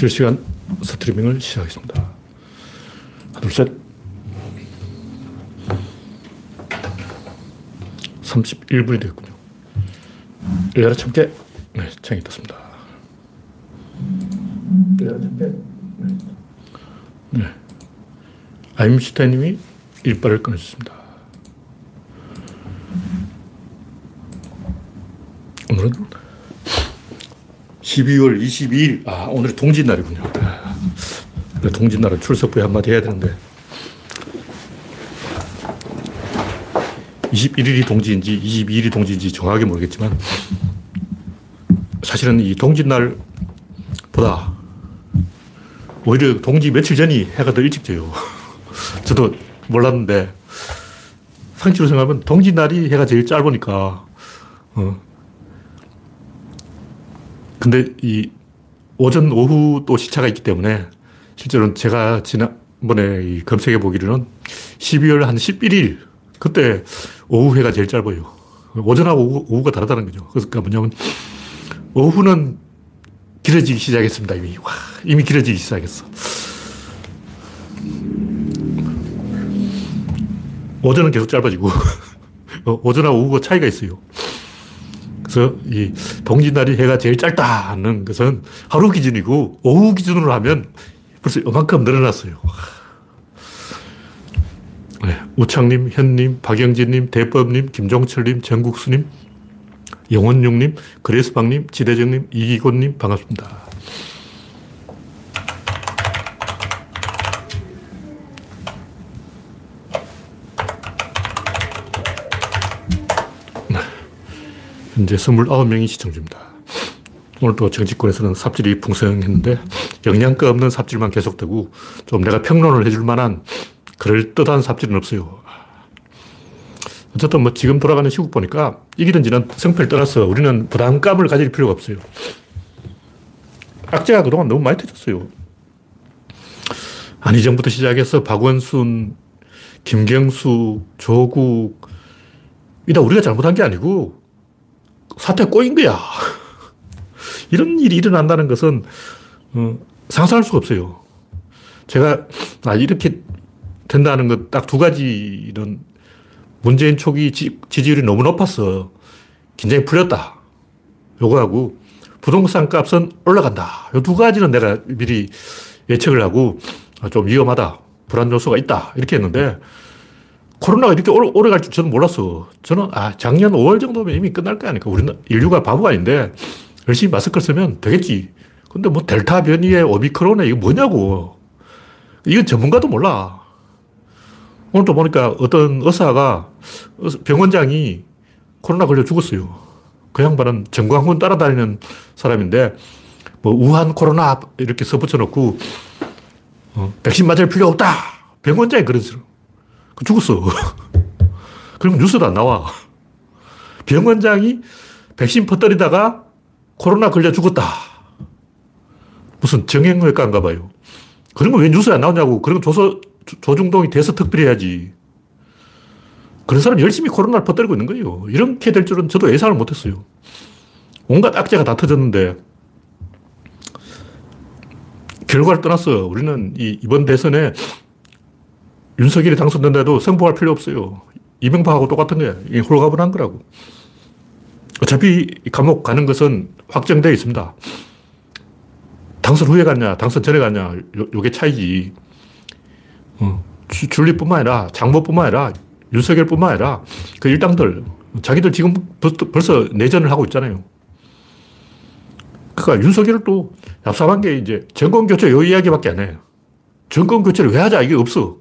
실시간 스트리밍을 시작하겠습니다. 하나, 둘, 셋. 31분이 되었군요. 열려 참깨. 네, 창이 떴습니다. 참깨. 네. 네. 아임슈타인님이 일발을 끊어주습니다 오늘은 12월 22일, 아, 오늘이 동짓날이군요. 동짓날은 출석부에 한마디 해야 되는데, 21일이 동지인지 22일이 동지인지 정확하게 모르겠지만, 사실은 이 동짓날보다 오히려 동지 며칠 전이 해가 더 일찍 져요. 저도 몰랐는데, 상식으로 생각하면 동짓날이 해가 제일 짧으니까, 어, 근데 이 오전, 오후 또 시차가 있기 때문에 실제로는 제가 지난번에 검색해 보기로는 12월 한 11일 그때 오후회가 제일 짧아요. 오전하고 오후, 오후가 다르다는 거죠. 그러니까 뭐냐면 오후는 길어지기 시작했습니다. 이미. 와, 이미 길어지기 시작했어. 오전은 계속 짧아지고 오전하고 오후가 차이가 있어요. 그래서 이 동짓날이 해가 제일 짧다는 것은 하루 기준이고 오후 기준으로 하면 벌써 이만큼 늘어났어요. 네, 우창님, 현님, 박영진님, 대법님, 김종철님, 정국수님, 영원용님, 그레스방님, 지대정님, 이기곤님 반갑습니다. 현재 29명이 시청 중입니다. 오늘도 정치권에서는 삽질이 풍성했는데 영양가 없는 삽질만 계속되고 좀 내가 평론을 해줄 만한 그럴듯한 삽질은 없어요. 어쨌든 뭐 지금 돌아가는 시국 보니까 이기든 지는 성패를 떠나서 우리는 부담감을 가질 필요가 없어요. 악재가 그동안 너무 많이 터졌어요. 안희정부터 시작해서 박원순, 김경수, 조국, 이다 우리가 잘못한 게 아니고 사태 꼬인 거야. 이런 일이 일어난다는 것은 어, 상상할 수가 없어요. 제가 아, 이렇게 된다는 것 딱 두 가지 이런 문재인 초기 지, 지지율이 너무 높아서 긴장이 풀렸다. 요거하고 부동산 값은 올라간다. 요 두 가지는 내가 미리 예측을 하고 아, 좀 위험하다. 불안 요소가 있다. 이렇게 했는데 코로나가 이렇게 오래, 오래 갈 줄 저는 몰랐어. 저는, 아, 작년 5월 정도면 이미 끝날 거 아니까. 우리는 인류가 바보가 아닌데, 열심히 마스크를 쓰면 되겠지. 근데 뭐 델타 변이에 오미크론에 이거 뭐냐고. 이건 전문가도 몰라. 오늘 또 보니까 어떤 의사가, 병원장이 코로나 걸려 죽었어요. 그 양반은 정광훈 따라다니는 사람인데, 뭐, 우한 코로나 이렇게 써붙여놓고, 어, 백신 맞을 필요 없다! 병원장이 그런 소리. 죽었어. 그러면 뉴스도 안 나와. 병원장이 백신 퍼뜨리다가 코로나 걸려 죽었다. 무슨 정형외과인가 봐요. 그런 거 왜 뉴스에 안 나오냐고. 그런 거 조서, 조중동이 돼서 특별히 해야지. 그런 사람이 열심히 코로나를 퍼뜨리고 있는 거예요. 이렇게 될 줄은 저도 예상을 못 했어요. 온갖 악재가 다 터졌는데, 결과를 떠났어. 우리는 이, 이번 대선에 윤석열이 당선된다도 승복할 필요 없어요. 이명박하고 똑같은 거야. 이 홀가분한 거라고. 어차피 감옥 가는 것은 확정되어 있습니다. 당선 후에 갔냐, 당선 전에 갔냐, 요, 요게 차이지. 어, 줄리뿐만 아니라, 장모뿐만 아니라, 윤석열뿐만 아니라, 그 일당들, 자기들 지금 벌써 내전을 하고 있잖아요. 그러니까 윤석열도 얍삽한 게 이제 정권교체 요 이야기밖에 안 해요. 정권교체를 왜 하자? 이게 없어.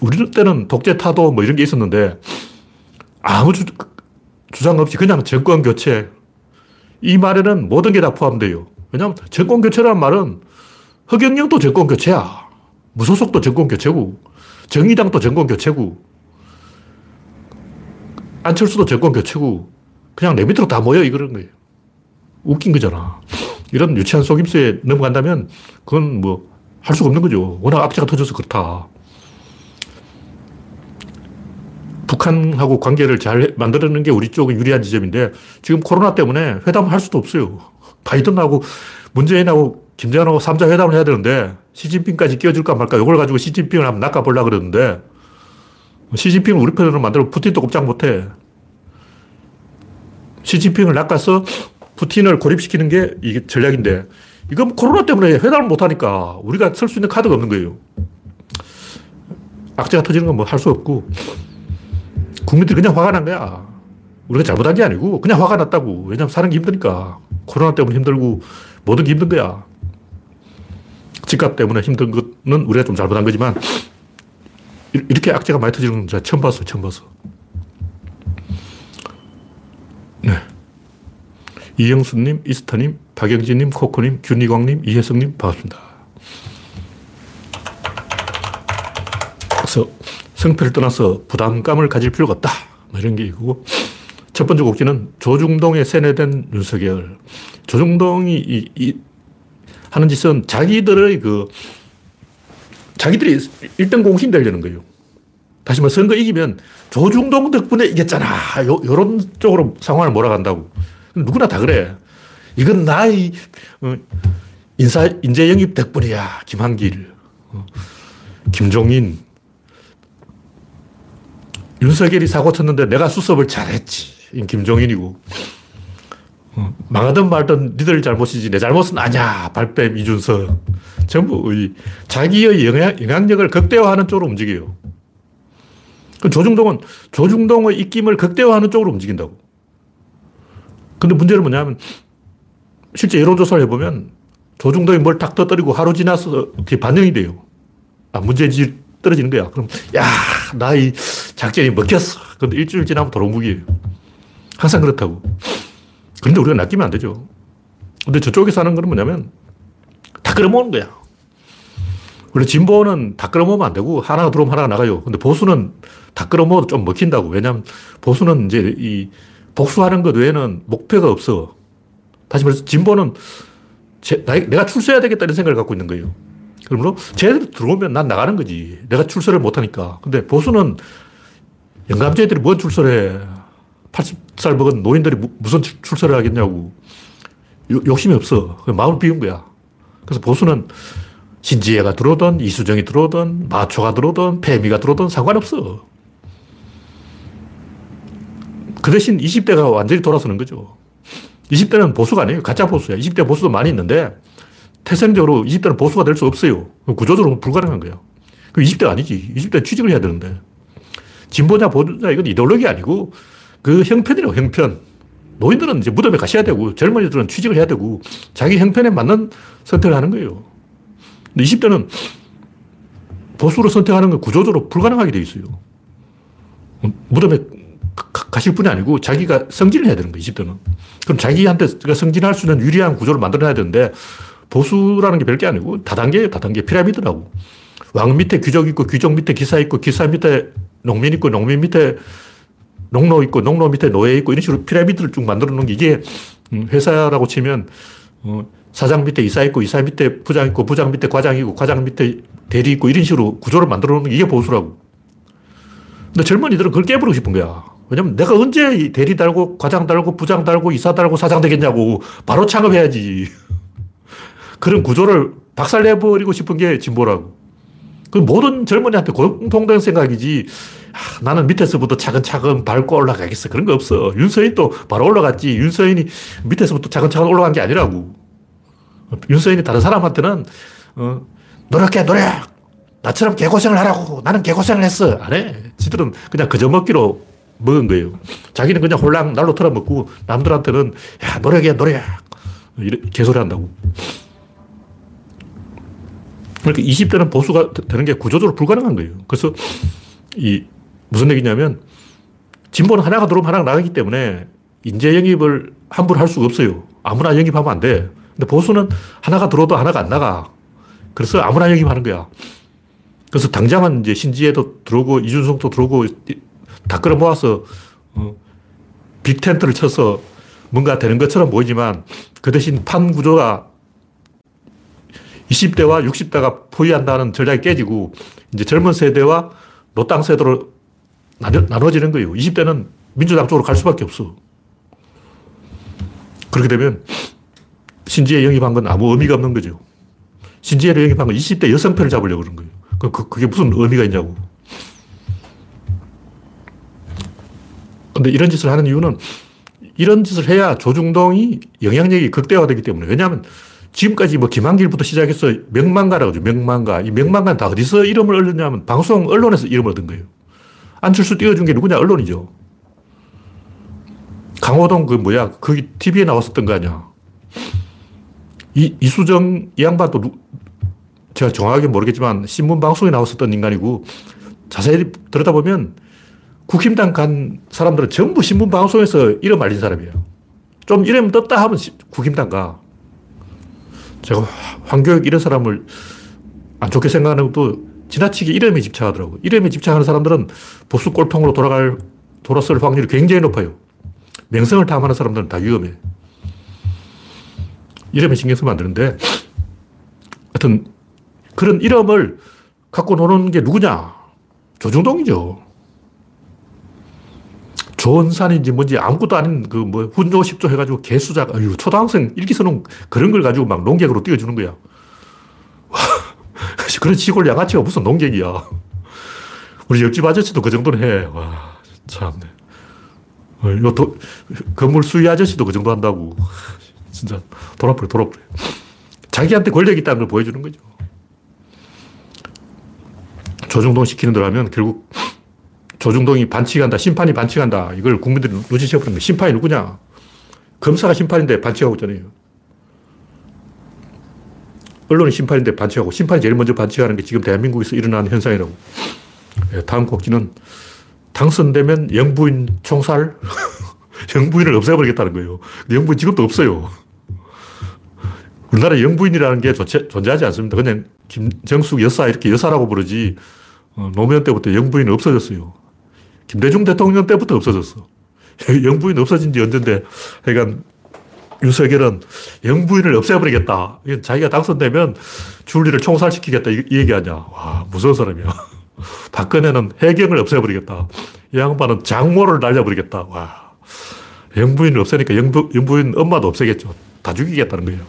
우리 때는 독재 타도 뭐 이런 게 있었는데 아무 주, 주장 없이 그냥 정권 교체. 이 말에는 모든 게 다 포함돼요. 왜냐하면 정권 교체라는 말은 허경영도 정권 교체야. 무소속도 정권 교체고, 정의당도 정권 교체고, 안철수도 정권 교체고, 그냥 내 밑으로 다 모여 이그런 거예요. 웃긴 거잖아. 이런 유치한 속임수에 넘어간다면 그건 뭐 할 수가 없는 거죠. 워낙 악재가 터져서 그렇다. 북한하고 관계를 잘 만들어내는 게 우리 쪽의 유리한 지점인데 지금 코로나 때문에 회담을 할 수도 없어요. 바이든하고 문재인하고 김정은하고 3자 회담을 해야 되는데 시진핑까지 끼워줄까 말까 이걸 가지고 시진핑을 한번 낚아보려고 그러는데 시진핑을 우리 편으로 만들면 푸틴도 꼼짝 못해. 시진핑을 낚아서 푸틴을 고립시키는 게 이게 전략인데 이건 코로나 때문에 회담을 못하니까 우리가 쓸 수 있는 카드가 없는 거예요. 악재가 터지는 건 뭐 할 수 없고 국민들이 그냥 화가 난 거야. 우리가 잘못한 게 아니고 그냥 화가 났다고. 왜냐하면 사는 게 힘드니까. 코로나 때문에 힘들고 모든 게 힘든 거야. 집값 때문에 힘든 거는 우리가 좀 잘못한 거지만 이렇게 악재가 많이 터지는 건 제가 처음 봤어요. 처음 봤어. 네. 이영수님, 이스타님, 박영진님, 코코님, 균이광님, 이혜성님 반갑습니다. 그래서 성패를 떠나서 부담감을 가질 필요가 없다. 뭐 이런 게 있고 첫 번째 곡지는 조중동에 세뇌된 윤석열. 조중동이 이, 이 하는 짓은 자기들의 그 자기들이 1등 공신 되려는 거예요. 다시 말해 선거 이기면 조중동 덕분에 이겼잖아. 요, 요런 쪽으로 상황을 몰아간다고. 누구나 다 그래. 이건 나의 어, 인사, 인재 영입 덕분이야. 김한길, 어, 김종인, 윤석열이 사고 쳤는데 내가 수습을 잘했지. 김종인이고. 어, 망하든 말든 니들 잘못이지 내 잘못은 아니야. 발뺌 이준석. 전부 자기의 영향, 영향력을 극대화하는 쪽으로 움직여요. 조중동은 조중동의 입김을 극대화하는 쪽으로 움직인다고. 근데 문제는 뭐냐면 실제 여론조사를 해보면 조중동이 뭘탁 떠뜨리고 하루 지나서 그게 반영이 돼요. 아, 문제지 떨어지는 거야. 그럼, 야, 나의 작전이 먹혔어. 근데 일주일 지나면 도롱묵이에요. 항상 그렇다고. 그런데 우리가 낚이면 안 되죠. 근데 저쪽에서 하는 건 뭐냐면 다 끌어모으는 거야. 원래 진보는 다 끌어모으면 안 되고 하나가 들어오면 하나가 나가요. 근데 보수는 다 끌어모아도 좀 먹힌다고. 왜냐하면 보수는 이제 이 복수하는 것 외에는 목표가 없어. 다시 말해서 진보는 제, 내가 출세해야 되겠다 이런 생각을 갖고 있는 거예요. 그러므로 쟤들 들어오면 난 나가는 거지. 내가 출세를 못하니까. 근데 보수는 영감제들이 뭔 출세를 해. 80살 먹은 노인들이 무슨 출세를 하겠냐고. 욕심이 없어. 마음을 비운 거야. 그래서 보수는 신지혜가 들어오든 이수정이 들어오든 마초가 들어오든 페미가 들어오든 상관없어. 그 대신 20대가 완전히 돌아서는 거죠. 20대는 보수가 아니에요. 가짜 보수야. 20대 보수도 많이 있는데 태생적으로 20대는 보수가 될 수 없어요. 구조적으로 불가능한 거예요. 그 20대가 아니지. 20대 취직을 해야 되는데. 진보냐 보수냐 이건 이데올로기 아니고 그 형편이라고 형편. 노인들은 이제 무덤에 가셔야 되고 젊은이들은 취직을 해야 되고 자기 형편에 맞는 선택을 하는 거예요. 근데 20대는 보수로 선택하는 건 구조적으로 불가능하게 돼 있어요. 무덤에 가실 분이 아니고 자기가 성진을 해야 되는 거예요, 20대는. 그럼 자기한테 성진할 수 있는 유리한 구조를 만들어야 되는데 보수라는 게 별게 아니고 다단계예요, 다단계. 피라미드라고. 왕 밑에 귀족 있고 귀족 밑에 기사 있고 기사 밑에 농민 있고 농민 밑에 농노 있고 농노 밑에 노예 있고 이런 식으로 피라미드를 쭉 만들어 놓은 게 이게 음, 회사라고 치면 어, 사장 밑에 이사 있고 이사 밑에 부장 있고 부장 밑에 과장 있고 과장 밑에 대리 있고 이런 식으로 구조를 만들어 놓은 게 이게 보수라고. 근데 젊은이들은 그걸 깨부르고 싶은 거야. 왜냐면 내가 언제 대리 달고 과장 달고 부장 달고 이사 달고 사장 되겠냐고 바로 창업해야지. 그런 구조를 박살내버리고 싶은 게 진보라고. 그 모든 젊은이한테 공통된 생각이지. 아, 나는 밑에서부터 차근차근 밟고 올라가겠어. 그런 거 없어. 윤서인도 바로 올라갔지. 윤서인이 밑에서부터 차근차근 올라간 게 아니라고. 윤서인이 다른 사람한테는 어, 노력해, 노력! 나처럼 개고생을 하라고. 나는 개고생을 했어. 안 해. 지들은 그냥 그저 먹기로 먹은 거예요. 자기는 그냥 홀랑 날로 털어먹고 남들한테는 야, 노력해, 노력. 이렇게 개소리 한다고. 그러니까 20대는 보수가 되는 게 구조적으로 불가능한 거예요. 그래서 이 무슨 얘기냐면 진보는 하나가 들어오면 하나가 나가기 때문에 인재 영입을 함부로 할 수가 없어요. 아무나 영입하면 안 돼. 근데 보수는 하나가 들어도 하나가 안 나가. 그래서 아무나 영입하는 거야. 그래서 당장은 이제 신지혜도 들어오고 이준석도 들어오고 다 끌어모아서 어, 빅텐트를 쳐서 뭔가 되는 것처럼 보이지만 그 대신 판 구조가 20대와 60대가 포위한다는 전략이 깨지고 이제 젊은 세대와 노땅 세대로 나눠, 지는 거예요. 20대는 민주당 쪽으로 갈 수밖에 없어. 그렇게 되면 신지에 영입한 건 아무 의미가 없는 거죠. 신지혜를 영입한 건 20대 여성편을 잡으려고 그런 거예요. 그, 그, 그게 무슨 의미가 있냐고. 근데 이런 짓을 하는 이유는 이런 짓을 해야 조중동이 영향력이 극대화되기 때문에. 왜냐하면 지금까지 뭐 김한길부터 시작해서 명망가라고 하죠. 명망가. 이 명망가는 다 어디서 이름을 얻느냐면 방송 언론에서 이름을 얻은 거예요. 안철수 띄워준 게 누구냐? 언론이죠. 강호동 그 뭐야? 거기 TV에 나왔었던 거 아니야. 이, 이수정 이 양반도 누, 제가 정확하게 모르겠지만 신문 방송에 나왔었던 인간이고 자세히 들여다보면 국힘당 간 사람들은 전부 신문 방송에서 이름 알린 사람이에요. 좀 이름 떴다 하면 국힘당 가. 제가 황교익 이런 사람을 안 좋게 생각하는 것도 지나치게 이름에 집착하더라고. 이름에 집착하는 사람들은 보수 꼴통으로 돌아갈, 돌아설 확률이 굉장히 높아요. 명성을 탐하는 사람들은 다 위험해. 이름에 신경 쓰면 안 되는데, 하여튼, 그런 이름을 갖고 노는 게 누구냐? 조중동이죠. 조원산인지 뭔지 아무것도 아닌 그 뭐 훈조 십조 해가지고 개수작, 아유, 초등학생 일기서는 그런 걸 가지고 막 농객으로 띄워주는 거야. 그런 시골 양아치가 무슨 농객이야. 우리 옆집 아저씨도 그 정도는 해. 와. 어, 요 도, 건물 수위 아저씨도 그 정도 한다고. 진짜 돌아버려, 돌아버려. 자기한테 권력이 있다는 걸 보여주는 거죠. 조중동 시키는 대로 하면 결국 조중동이 반칙한다, 심판이 반칙한다. 이걸 국민들이 눈치채버리는 거예요. 심판이 누구냐? 검사가 심판인데 반칙하고 있잖아요. 언론이 심판인데 반칙하고 심판이 제일 먼저 반칙하는 게 지금 대한민국에서 일어나는 현상이라고. 예, 다음 곡지는 당선되면 영부인 총살? 영부인을 없애버리겠다는 거예요. 영부인 지금도 없어요. 우리나라 영부인이라는 게 존재하지 않습니다. 그냥 김정숙 여사 이렇게 여사라고 부르지 어, 노무현 때부터 영부인 없어졌어요. 김대중 대통령 때부터 없어졌어. 영부인 없어진 지 언젠데 하여간 윤석열은 영부인을 없애버리겠다. 자기가 당선되면 줄리를 총살시키겠다. 이, 이 얘기 하냐. 와, 무서운 사람이야. 박근혜는 해경을 없애버리겠다. 이 양반은 장모를 날려버리겠다. 와. 영부인을 없애니까 영부, 영부인 엄마도 없애겠죠. 다 죽이겠다는 거예요.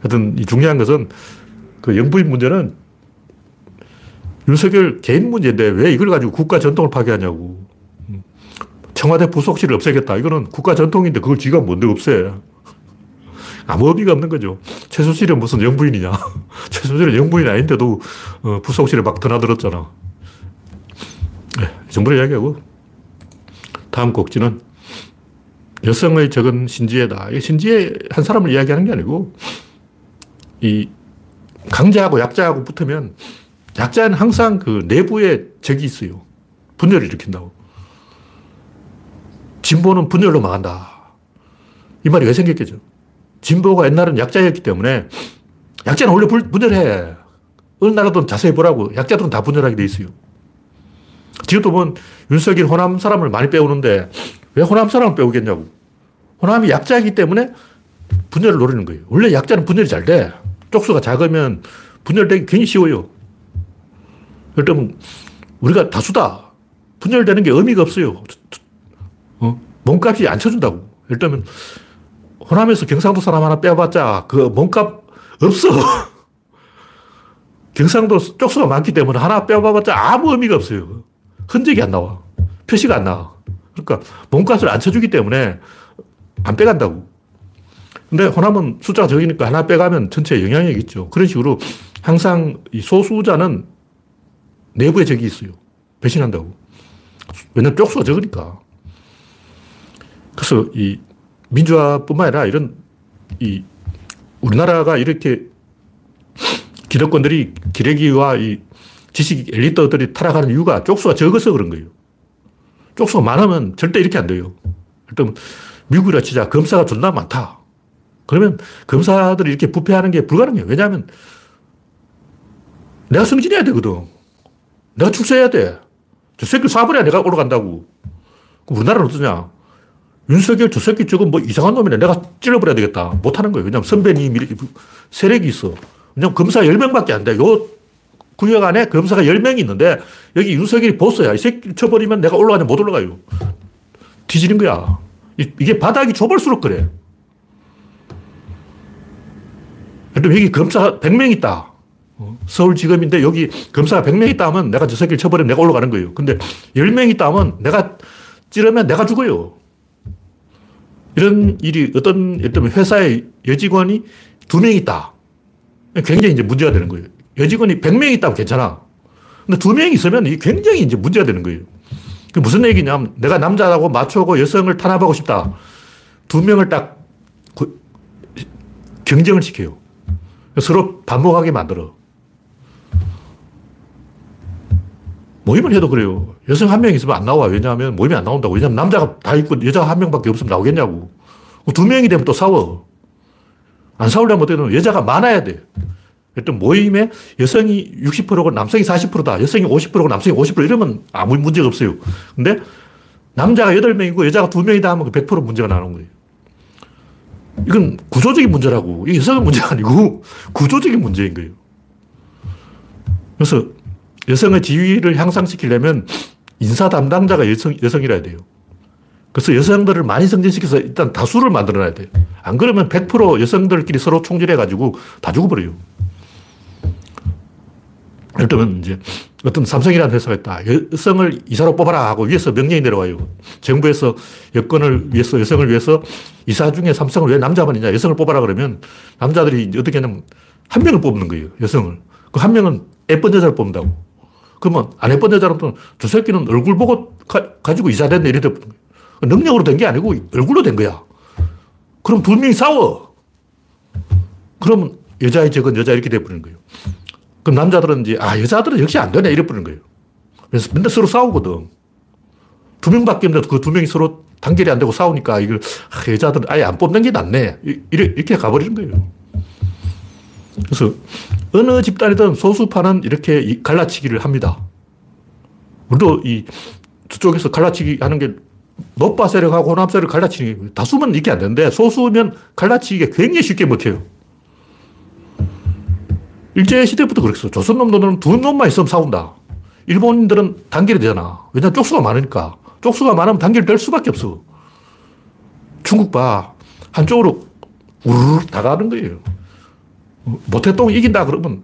하여튼 이 중요한 것은 그 영부인 문제는 윤석열 개인 문제인데 왜 이걸 가지고 국가 전통을 파괴하냐고. 청와대 부속실을 없애겠다. 이거는 국가 전통인데 그걸 지가 뭔데 없애. 아무 의미가 없는 거죠. 최순실은 무슨 영부인이냐. 최순실은 영부인 아닌데도 어, 부속실에 막 드나들었잖아. 네, 이 정도로 이야기하고. 다음 곡지는 여성의 적은 신지혜다. 이 신지혜 한 사람을 이야기하는 게 아니고, 이 강자하고 약자하고 붙으면 약자는 항상 그 내부에 적이 있어요. 분열을 일으킨다고. 진보는 분열로 망한다. 이 말이 왜 생겼겠죠? 진보가 옛날은 약자였기 때문에 약자는 원래 분열해. 어느 나라든 자세히 보라고. 약자들은 다 분열하게 돼 있어요. 지금도 보면 윤석열 호남 사람을 많이 빼오는데 왜 호남 사람을 빼오겠냐고. 호남이 약자이기 때문에 분열을 노리는 거예요. 원래 약자는 분열이 잘 돼. 쪽수가 작으면 분열되기 굉장히 쉬워요. 들면 우리가 다수다. 분열되는 게 의미가 없어요. 어? 몸값이 안 쳐준다고. 들면 호남에서 경상도 사람 하나 빼봤자 그 몸값 없어. 경상도 쪽수가 많기 때문에 하나 빼봐봤자 아무 의미가 없어요. 흔적이 안 나와. 표시가 안 나와. 그러니까 몸값을 안 쳐주기 때문에 안 빼간다고. 근데 호남은 숫자가 적으니까 하나 빼가면 전체에 영향력이 있죠. 그런 식으로 항상 이 소수자는 내부에 적이 있어요. 배신한다고. 왜냐면 쪽수가 적으니까. 그래서 이 민주화뿐만 아니라 이런 이 우리나라가 이렇게 기득권들이 기레기와 이 지식 엘리트들이 타락하는 이유가 쪽수가 적어서 그런 거예요. 쪽수가 많으면 절대 이렇게 안 돼요. 일단 미국이라 치자 검사가 존나 많다. 그러면 검사들이 이렇게 부패하는 게 불가능해요. 왜냐하면 내가 승진해야 되거든. 내가 출세해야 돼. 저 새끼 쏴버려야 내가 올라간다고. 우리나라는 어떠냐? 윤석열 저 새끼 저거 뭐 이상한 놈이네. 내가 찔러버려야 되겠다. 못하는 거예요. 왜냐면 선배님 세력이 있어. 왜냐면 검사 10명밖에 안 돼. 요 구역 안에 검사가 10명이 있는데 여기 윤석열이 보스야. 이 새끼 쳐버리면 내가 올라가냐 못 올라가요. 뒤지는 거야. 이게 바닥이 좁을수록 그래. 그럼 여기 검사 100명 있다. 어, 서울지검인데 여기 검사가 100명 있다 하면 내가 저 새끼를 쳐버리면 내가 올라가는 거예요. 근데 10명 있다 하면 내가 찌르면 내가 죽어요. 이런 일이 어떤, 예를 들면 회사에 여직원이 두명 있다. 굉장히 이제 문제가 되는 거예요. 여직원이 100명 있다면 괜찮아. 근데 두명 있으면 이게 굉장히 이제 문제가 되는 거예요. 그 무슨 얘기냐면 내가 남자라고 맞추고 여성을 탄압하고 싶다. 두 명을 딱 경쟁을 시켜요. 서로 반복하게 만들어. 모임을 해도 그래요. 여성 한 명 있으면 안 나와. 왜냐하면 모임이 안 나온다고. 왜냐하면 남자가 다 있고 여자 한 명밖에 없으면 나오겠냐고. 두 명이 되면 또 싸워. 안 싸우려면 어떻게 되면 여자가 많아야 돼. 일단 모임에 여성이 60%고 남성이 40%다. 여성이 50%고 남성이 50% 이러면 아무 문제가 없어요. 근데 남자가 8명이고 여자가 2명이다 하면 100%그 문제가 나는 거예요. 이건 구조적인 문제라고. 이게 여성의 문제가 아니고 구조적인 문제인 거예요. 그래서 여성의 지위를 향상시키려면 인사 담당자가 여성, 여성이라야 돼요. 그래서 여성들을 많이 승진시켜서 일단 다수를 만들어놔야 돼요. 안 그러면 100% 여성들끼리 서로 총질해가지고 다 죽어버려요. 예를 들면 이제 어떤 삼성이라는 회사가 있다. 여성을 이사로 뽑아라 하고 위에서 명령이 내려와요. 정부에서 여건을 위해서 여성을 위해서 이사 중에 삼성을 왜 남자만 있냐 여성을 뽑아라 그러면 남자들이 어떻게 하냐면 한 명을 뽑는 거예요. 여성을. 그 한 명은 예쁜 여자를 뽑는다고. 그러면 안 예쁜 여자로부터 저 새끼는 얼굴 보고 가, 지고 이사 됐네 이래 되는. 능력으로 된 게 아니고 얼굴로 된 거야. 그럼 두 명이 싸워. 그러면 여자의 적은 여자 이렇게 돼버리는 거예요. 그럼 남자들은 이제, 아, 여자들은 역시 안 되네. 이래 버리는 거예요. 그래서 맨날 서로 싸우거든. 두 명밖에 없는데 그 두 명이 서로 단결이 안 되고 싸우니까 이걸, 아, 여자들은 아예 안 뽑는 게 낫네. 이렇게 가버리는 거예요. 그래서 어느 집단이든 소수파는 이렇게 갈라치기를 합니다. 우리도 이 저쪽에서 갈라치기 하는 게 노빠 세력하고 호남 세력 갈라치기 다수면 이게 안 되는데 소수면 갈라치기가 굉장히 쉽게 먹혀요. 일제 시대부터 그랬어. 조선 놈들은 두 놈만 있으면 싸운다. 일본인들은 단결이 되잖아. 왜냐면 쪽수가 많으니까. 쪽수가 많으면 단결될 수밖에 없어. 중국 봐. 한쪽으로 우르르 다 가는 거예요. 모택동 이긴다 그러면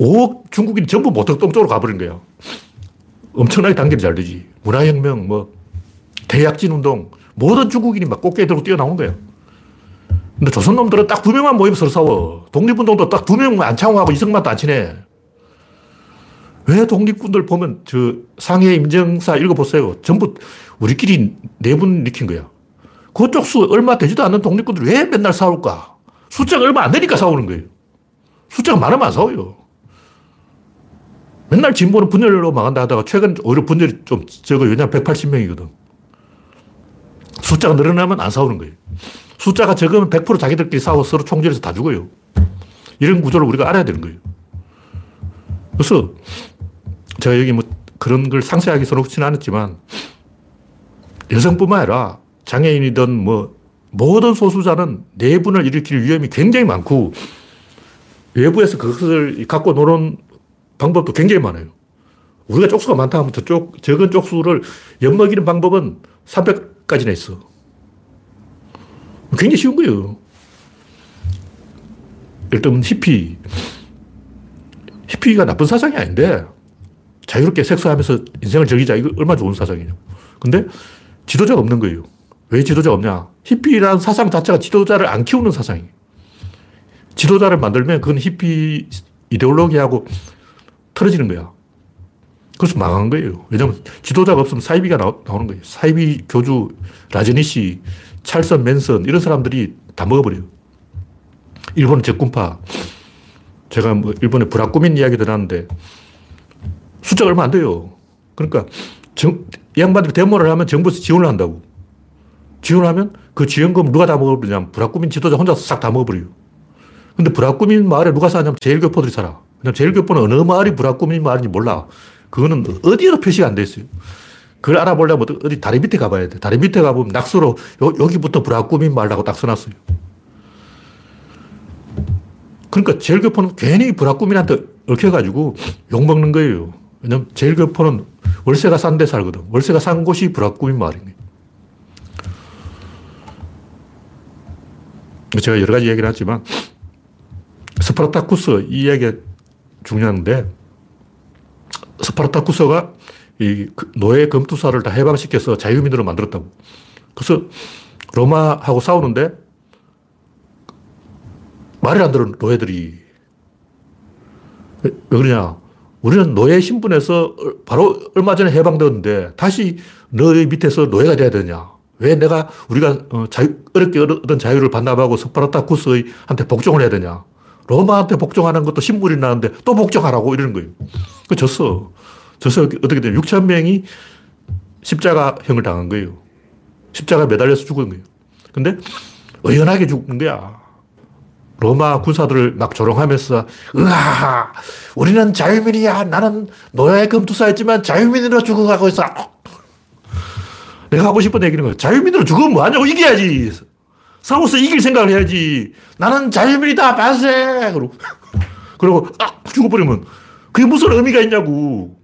5억 중국인이 전부 모택동 쪽으로 가버린 거야. 엄청나게 단결이 잘 되지. 문화혁명, 뭐, 대약진 운동, 모든 중국인이 막 꽃게 들고 뛰어나온 거야. 근데 조선놈들은 딱 두 명만 모이면 서로 싸워. 독립운동도 딱 두 명만 안창호하고 이승만도 안 친해. 왜 독립군들 보면 저 상해 임정사 읽어보세요. 전부 우리끼리 내분 일으킨 거야. 그쪽 수 얼마 되지도 않는 독립군들 왜 맨날 싸울까? 숫자가 얼마 안 되니까 싸우는 거예요. 숫자가 많으면 안 싸워요. 맨날 진보는 분열로 망한다 하다가 최근 오히려 분열이 좀 적어요. 왜냐면 180명이거든. 숫자가 늘어나면 안 싸우는 거예요. 숫자가 적으면 100% 자기들끼리 싸워 서로 총질해서 다 죽어요. 이런 구조를 우리가 알아야 되는 거예요. 그래서 제가 여기 뭐 그런 걸 상세하게 써놓지는 않았지만 여성뿐만 아니라 장애인이든 뭐 모든 소수자는 내분을 일으킬 위험이 굉장히 많고 외부에서 그것을 갖고 노는 방법도 굉장히 많아요. 우리가 쪽수가 많다 하면 저쪽 적은 쪽수를 엿먹이는 방법은 300까지나 있어. 굉장히 쉬운 거예요. 일단 히피. 히피가 나쁜 사상이 아닌데 자유롭게 섹스하면서 인생을 즐기자. 이거 얼마나 좋은 사상이냐. 근데 지도자가 없는 거예요. 왜 지도자가 없냐? 히피라는 사상 자체가 지도자를 안 키우는 사상이에요. 지도자를 만들면 그건 히피 이데올로기하고 틀어지는 거야. 그래서 망한 거예요. 왜냐면 지도자가 없으면 사이비가 나오, 는 거예요. 사이비 교주, 라제니시, 찰선, 맨선 이런 사람들이 다 먹어버려요. 일본은 적군파. 제가 뭐 일본의 브라꾸민 이야기 들었는데 숫자가 얼마 안 돼요. 그러니까 정, 이 양반들이 데모를 하면 정부에서 지원을 한다고. 지원하면 그 지원금 누가 다 먹어버리냐면 브라꾸민 지도자 혼자 싹 다 먹어버려요. 근데 브라꾸민 마을에 누가 사냐면 제일교포들이 살아. 그냥 제일교포는 어느 마을이 브라꾸민 마을인지 몰라. 그거는 어디에도 표시가 안 돼 있어요. 그걸 알아보려면 어디 다리 밑에 가봐야 돼. 다리 밑에 가보면 낙서로 요, 여기부터 브라꾸민 마을라고 딱 써놨어요. 그러니까 제일교포는 괜히 브라꾸민한테 얽혀가지고 욕먹는 거예요. 왜냐면 제일교포는 월세가 싼 데 살거든. 월세가 싼 곳이 브라꾸민 마을인 거예요. 제가 여러 가지 얘기를 하지만, 스파르타쿠스 이 이야기가 중요한데 스파르타쿠스가 이그 노예 검투사를 다 해방시켜서 자유민으로 만들었다고. 그래서 로마하고 싸우는데 말을 안 들은 노예들이 왜, 왜 그러냐. 우리는 노예 신분에서 바로 얼마 전에 해방되었는데 다시 너희 밑에서 노예가 돼야 되냐. 왜 내가 우리가 어, 자유, 어렵게 얻은 자유를 반납하고 스파르타쿠스한테 복종을 해야 되냐. 로마한테 복종하는 것도 신물이 나는데 또 복종하라고 이러는 거예요. 그 졌어. 져서 어떻게 되냐. 6천 명이 십자가형을 당한 거예요. 십자가 매달려서 죽은 거예요. 근데 의연하게 죽는 거야. 로마 군사들을 막 조롱하면서, 으아, 우리는 자유민이야. 나는 노예 금투사였지만 자유민으로 죽어가고 있어. 내가 하고 싶은 얘기는 거야. 자유민으로 죽으면 뭐하냐고 이겨야지. 싸워서 이길 생각을 해야지. 나는 자유민이다. 만세! 그러고, 그리고, 아! 죽어버리면 그게 무슨 의미가 있냐고.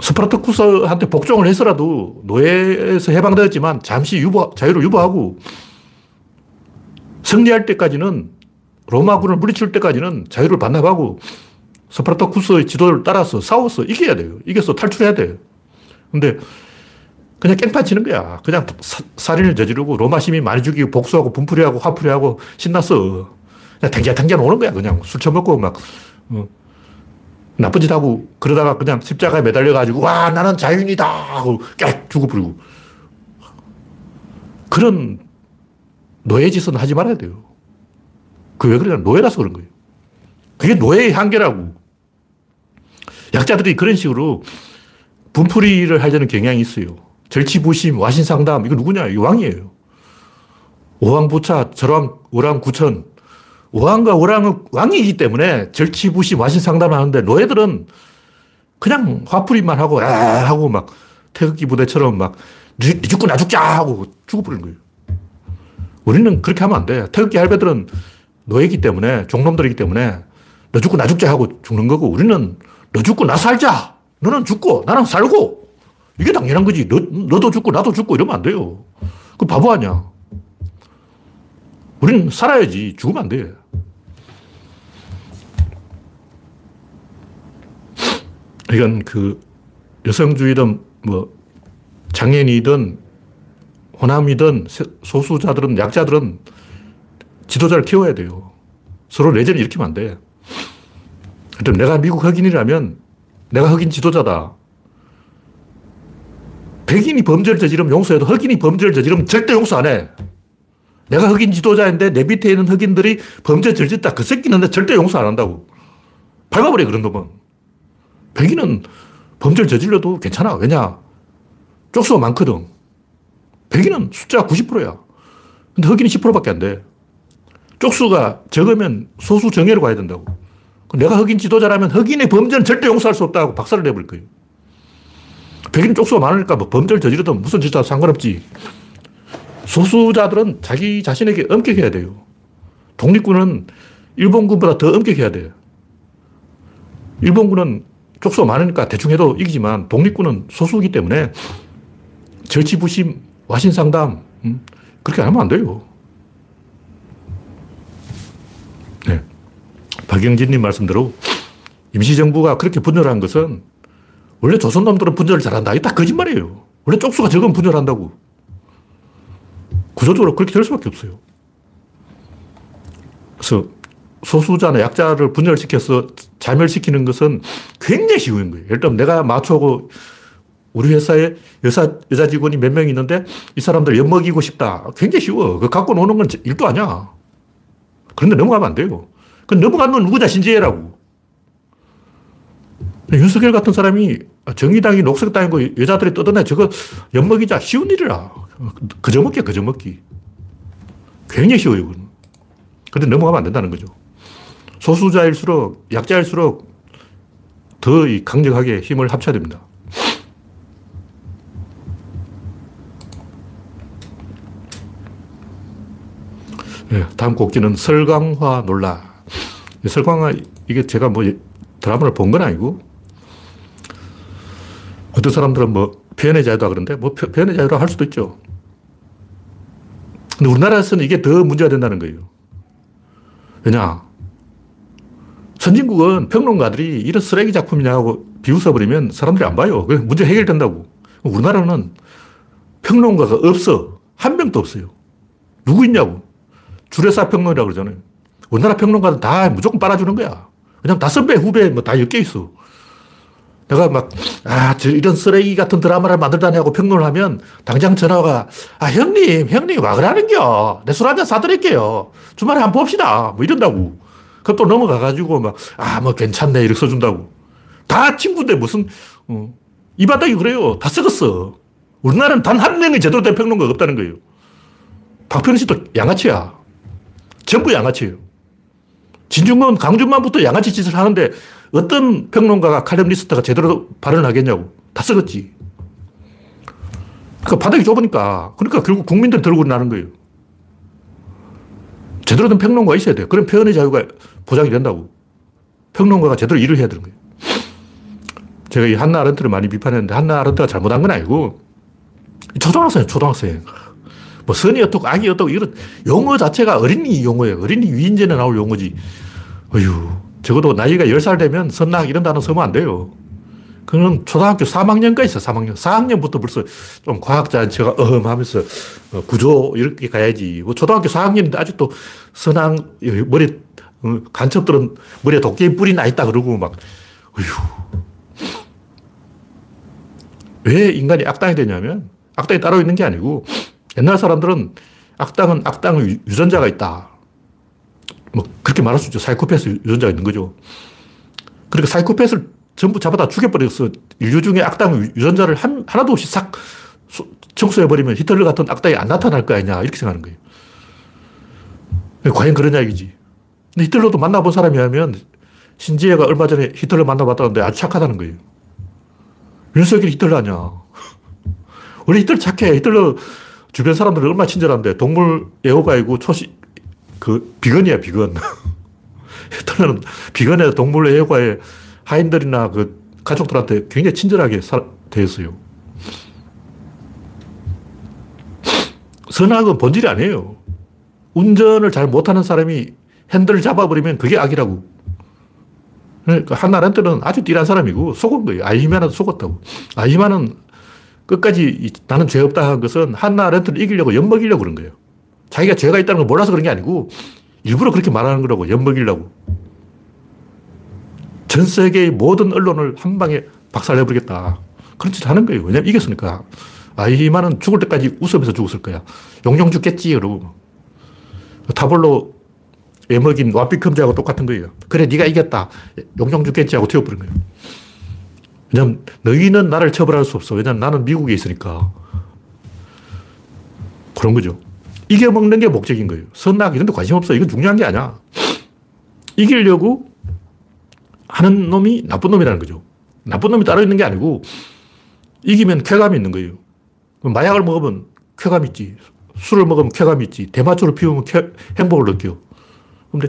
스파르타쿠스한테 복종을 해서라도 노예에서 해방되었지만 잠시 유보, 자유를 유보하고 승리할 때까지는 로마군을 물리칠 때까지는 자유를 반납하고 스파르타쿠스의 지도를 따라서 싸워서 이겨야 돼요. 이겨서 탈출해야 돼요. 근데 그냥 깽판 치는 거야. 그냥 사, 살인을 저지르고 로마 시민 많이 죽이고 복수하고 분풀이하고 화풀이하고 신났어. 그냥 탱자탱자 노는 거야. 그냥 술 처먹고 막 어. 나쁜 짓 하고 그러다가 그냥 십자가에 매달려가지고 와 나는 자유인이다 하고 깨 죽어버리고 그런 노예 짓은 하지 말아야 돼요. 그 왜 그러냐 노예라서 그런 거예요. 그게 노예의 한계라고. 약자들이 그런 식으로 분풀이를 하려는 경향이 있어요. 절치부심, 와신상담, 이거 누구냐? 이 왕이에요. 오왕부차, 절왕, 오랑구천, 왕과 오랑은 왕이기 때문에 절치부심 와신 상담을 하는데 노예들은 그냥 화풀이만 하고 아 하고 막 태극기 부대처럼 막니 죽고 나 죽자 하고 죽어버리는 거예요. 우리는 그렇게 하면 안 돼. 태극기 할배들은 노예이기 때문에 종놈들이기 때문에 너 죽고 나 죽자 하고 죽는 거고 우리는 너 죽고 나 살자. 너는 죽고 나는 살고 이게 당연한 거지. 너, 너도 죽고 나도 죽고 이러면 안 돼요. 그 바보 아니야. 우리는 살아야지. 죽으면 안 돼. 이건 그 여성주의든 뭐 장애인이든 호남이든 소수자들은 약자들은 지도자를 키워야 돼요. 서로 내전을 일으키면 안 돼. 그럼 내가 미국 흑인이라면 내가 흑인 지도자다. 백인이 범죄를 저지르면 용서해도 흑인이 범죄를 저지르면 절대 용서 안 해. 내가 흑인 지도자인데 내 밑에 있는 흑인들이 범죄 저질렀다. 그 새끼는 절대 용서 안 한다고. 밟아버려, 그런 놈은. 백인은 범죄를 저질러도 괜찮아. 왜냐? 쪽수가 많거든. 백인은 숫자가 90%야. 근데 흑인이 10%밖에 안 돼. 쪽수가 적으면 소수 정예로 가야 된다고. 내가 흑인 지도자라면 흑인의 범죄는 절대 용서할 수 없다고 박살을 내버릴 거예요. 백인 쪽수가 많으니까 뭐 범죄를 저지르든 무슨 짓도 상관없지. 소수자들은 자기 자신에게 엄격해야 돼요. 독립군은 일본군보다 더 엄격해야 돼요. 일본군은 족수가 많으니까 대충 해도 이기지만 독립군은 소수이기 때문에 절치부심, 와신상담, 음, 그렇게 하면 안 돼요. 네. 박영진님 말씀대로 임시정부가 그렇게 분열한 것은 원래 조선놈들은 분열을 잘한다. 이게 다 거짓말이에요. 원래 쪽수가 적으면 분열한다고. 구조적으로 그렇게 될 수밖에 없어요. 그래서 소수자나 약자를 분열시켜서 자멸시키는 것은 굉장히 쉬운 거예요. 예를 들면 내가 마초고 우리 회사에 여사, 여자 직원이 몇 명 있는데 이 사람들 엿먹이고 싶다. 굉장히 쉬워. 그 갖고 노는 건 일도 아니야. 그런데 넘어가면 안 돼요. 그 넘어가면 누구냐, 신재라고. 윤석열 같은 사람이 정의당이 녹색당이고 여자들이 떠드네. 저거 엿먹이자. 쉬운 일이라. 그저 먹기야, 그저 먹기. 굉장히 쉬워요, 그건. 근데 넘어가면 안 된다는 거죠. 소수자일수록, 약자일수록 더 강력하게 힘을 합쳐야 됩니다. 네, 다음 곡지는 설광화 논란. 설광화, 이게 제가 뭐 드라마를 본 건 아니고, 어떤 사람들은 뭐 표현의 자유다 그런데, 뭐 표 현의 자유라 할 수도 있죠. 근데 우리나라에서는 이게 더 문제가 된다는 거예요. 왜냐? 선진국은 평론가들이 이런 쓰레기 작품이냐고 비웃어버리면 사람들이 안 봐요. 그래서 문제 해결된다고. 우리나라는 평론가가 없어. 한 명도 없어요. 누구 있냐고. 주례사 평론이라고 그러잖아요. 우리나라 평론가는 다 무조건 빨아주는 거야. 왜냐면 다 선배, 후배 뭐 다 엮여 있어. 내가 막, 아, 저 이런 쓰레기 같은 드라마를 만들다냐고 평론을 하면 당장 전화가, 아, 형님, 형님, 와 그러는겨? 내 술 한잔 사드릴게요. 주말에 한번 봅시다. 뭐 이런다고. 그럼 또 넘어가가지고 막, 아, 뭐 괜찮네. 이렇게 써준다고. 다 친구인데 무슨, 어, 이 바닥이 그래요. 다 썩었어. 우리나라는 단 한 명의 제대로 된 평론가가 없다는 거예요. 박평 씨도 양아치야. 전부 양아치예요. 진중권, 강준만부터 양아치 짓을 하는데 어떤 평론가가 칼럼니스트가 제대로 발언을 하겠냐고. 다 썩었지. 그 바닥이 좁으니까. 그러니까 결국 국민들 들고 나는 거예요. 제대로 된 평론가가 있어야 돼요. 그럼 표현의 자유가 보장이 된다고. 평론가가 제대로 일을 해야 되는 거예요. 제가 이 한나 아렌트를 많이 비판했는데 한나 아렌트가 잘못한 건 아니고 초등학생이에요, 초등학생. 뭐 선이 어떻고 악이 어떻고 이런 용어 자체가 어린이 용어예요. 어린이 위인전에 나올 용어지. 어휴, 적어도 나이가 10살 되면 선악 이런 단어 쓰면 안 돼요. 그는 초등학교 3학년까지 있어, 3학년. 4학년부터 벌써 좀 과학자 제가 어흠 하면서 어, 구조 이렇게 가야지. 뭐 초등학교 4학년인데 아직도 선악, 머리, 어, 간첩들은 머리에 도끼 뿌리 나 있다 그러고 막, 어휴. 왜 인간이 악당이 되냐면 악당이 따로 있는 게 아니고 옛날 사람들은 악당은 악당의 유전자가 있다. 뭐 그렇게 말할 수 있죠. 사이코패스 유전자가 있는 거죠. 그러니까 사이코패스를 전부 잡아다 죽여버려서 인류 중에 악당 유전자를 한, 하나도 없이 싹 청소해버리면 히틀러 같은 악당이 안 나타날 거 아니냐 이렇게 생각하는 거예요. 과연 그러냐 이기지. 근데 히틀러도 만나본 사람이라면 신지혜가 얼마 전에 히틀러 만나봤다는데 아주 착하다는 거예요. 윤석열이 히틀러 아니야. 원래 히틀러 착해. 히틀러 주변 사람들은 얼마나 친절한데 동물 애호가이고 초시 그 비건이야 비건. 히틀러는 비건의 동물 애호가의 하인들이나 그 가족들한테 굉장히 친절하게 대했어요. 선악은 본질이 아니에요. 운전을 잘 못하는 사람이 핸들을 잡아버리면 그게 악이라고. 그러니까 한나 렌트는 아주 띠란 사람이고 속은 거예요. 아이히만은 속았다고. 아이히만은 끝까지 나는 죄 없다 한 것은 한나 렌트를 이기려고 엿먹이려고 그런 거예요. 자기가 죄가 있다는 걸 몰라서 그런 게 아니고 일부러 그렇게 말하는 거라고 엿먹이려고. 전 세계의 모든 언론을 한 방에 박살내버리겠다. 그런 짓 하는 거예요. 왜냐면 이겼으니까. 아 이만은 죽을 때까지 웃으면서 죽었을 거야. 용용 죽겠지, 그러고. 타블로 애먹인 와피컴즈하고 똑같은 거예요. 그래, 네가 이겼다. 용용 죽겠지 하고 튀어버린 거예요. 왜냐면 너희는 나를 처벌할 수 없어. 왜냐면 나는 미국에 있으니까. 그런 거죠. 이겨먹는 게 목적인 거예요. 선악 이런 데 관심 없어. 이건 중요한 게 아니야. 이기려고 하는 놈이 나쁜 놈이라는 거죠. 나쁜 놈이 따로 있는 게 아니고 이기면 쾌감이 있는 거예요. 마약을 먹으면 쾌감 있지. 술을 먹으면 쾌감 있지. 대마초를 피우면 쾌, 행복을 느껴. 근데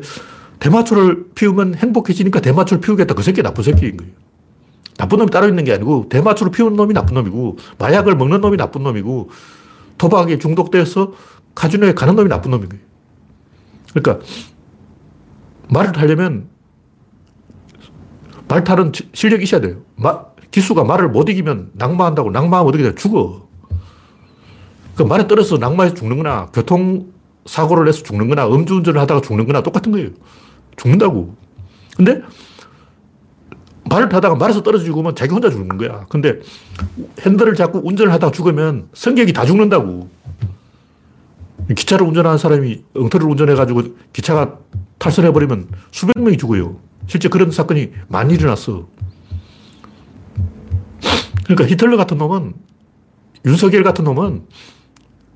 대마초를 피우면 행복해지니까 대마초를 피우겠다. 그 새끼 나쁜 새끼인 거예요. 나쁜 놈이 따로 있는 게 아니고 대마초를 피우는 놈이 나쁜 놈이고 마약을 먹는 놈이 나쁜 놈이고 도박에 중독돼서 카지노에 가는 놈이 나쁜 놈인 거예요. 그러니까 말을 하려면 말탈은 실력이 있어야 돼요. 마, 기수가 말을 못 이기면 낙마한다고 낙마하면 어떻게 돼? 죽어. 그 말에 떨어서 낙마해서 죽는 거나 교통사고를 내서 죽는 거나 음주운전을 하다가 죽는 거나 똑같은 거예요. 죽는다고. 근데 말을 타다가 말에서 떨어져 죽으면 자기 혼자 죽는 거야. 근데 핸들을 잡고 운전을 하다가 죽으면 성격이 다 죽는다고. 기차를 운전하는 사람이 엉터리를 운전해가지고 기차가 탈선해버리면 수백 명이 죽어요. 실제 그런 사건이 많이 일어났어. 그러니까 히틀러 같은 놈은, 윤석열 같은 놈은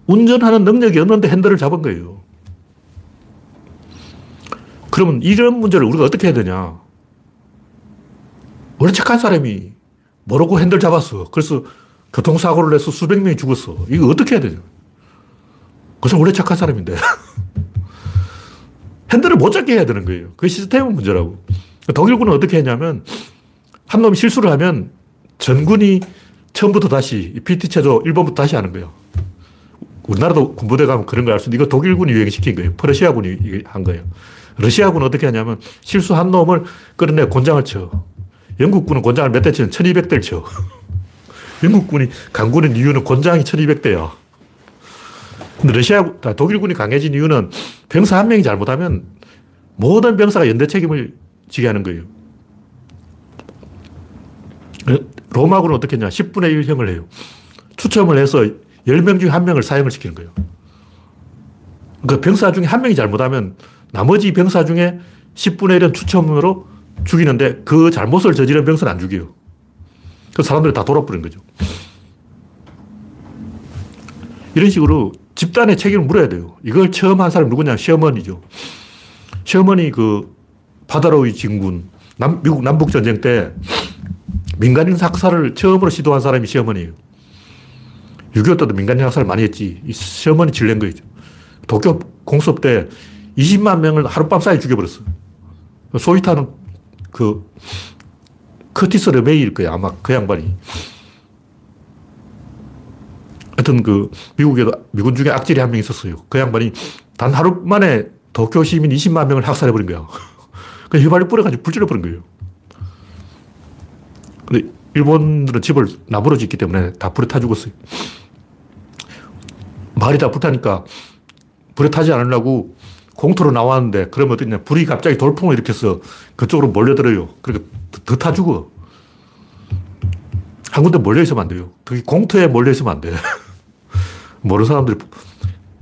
운전하는 능력이 없는데 핸들을 잡은 거예요. 그러면 이런 문제를 우리가 어떻게 해야 되냐? 원래 착한 사람이 모르고 핸들 잡았어. 그래서 교통사고를 내서 수백 명이 죽었어. 이거 어떻게 해야 되냐? 그것은 원래 착한 사람인데. 핸들을 못 잡게 해야 되는 거예요. 그 시스템은 문제라고. 독일군은 어떻게 했냐면, 한 놈이 실수를 하면 전군이 처음부터 다시, PT체조 1번부터 다시 하는 거예요. 우리나라도 군부대 가면 그런 걸 알 수 있는데, 이거 독일군이 유행시킨 거예요. 퍼르시아군이 한 거예요. 러시아군은 어떻게 하냐면 실수 한 놈을 끌어내 곤장을 쳐. 영국군은 곤장을 몇 대 치는 1200대를 쳐. 영국군이 강군인 이유는 곤장이 1200대야. 근데 러시아, 독일군이 강해진 이유는 병사 한 명이 잘못하면 모든 병사가 연대 책임을 지게 하는 거예요. 로마군은 어떻게 했냐. 10분의 1형을 해요. 추첨을 해서 10명 중에 한 명을 사형을 시키는 거예요. 그 병사 중에 한 명이 잘못하면 나머지 병사 중에 10분의 1은 추첨으로 죽이는데 그 잘못을 저지른 병사는 안 죽여요. 그 사람들이 다 돌아버린 거죠. 이런 식으로 집단의 책임을 물어야 돼요. 이걸 처음 한 사람이 누구냐? 시어머니죠. 시어머니 그 바다로의 진군, 남, 미국 남북전쟁 때 민간인 학살을 처음으로 시도한 사람이 시어머니예요. 6.25 때도 민간인 학살을 많이 했지. 이 시어머니 질낸 거죠. 도쿄 공습 때 20만 명을 하룻밤 사이에 죽여버렸어. 소위 타는 그 커티스 르메이일 거야. 아마 그 양반이. 하여튼 그 미국에도 미군 중에 악질이 한 명 있었어요. 그 양반이 단 하루 만에 도쿄 시민 20만 명을 학살해버린 거야. 그 휘발유 뿌려가지고 불질러버린 거예요. 근데 일본들은 집을 나무로 짓기 때문에 다 불에 타 죽었어요. 마을이 다 불타니까 불에 타지 않으려고 공터로 나왔는데 그러면 어떠냐. 불이 갑자기 돌풍을 일으켜서 그쪽으로 몰려들어요. 그러니까 더 타 죽어. 한 군데 몰려 있으면 안 돼요. 특히 공터에 몰려 있으면 안 돼. 모르는 사람들이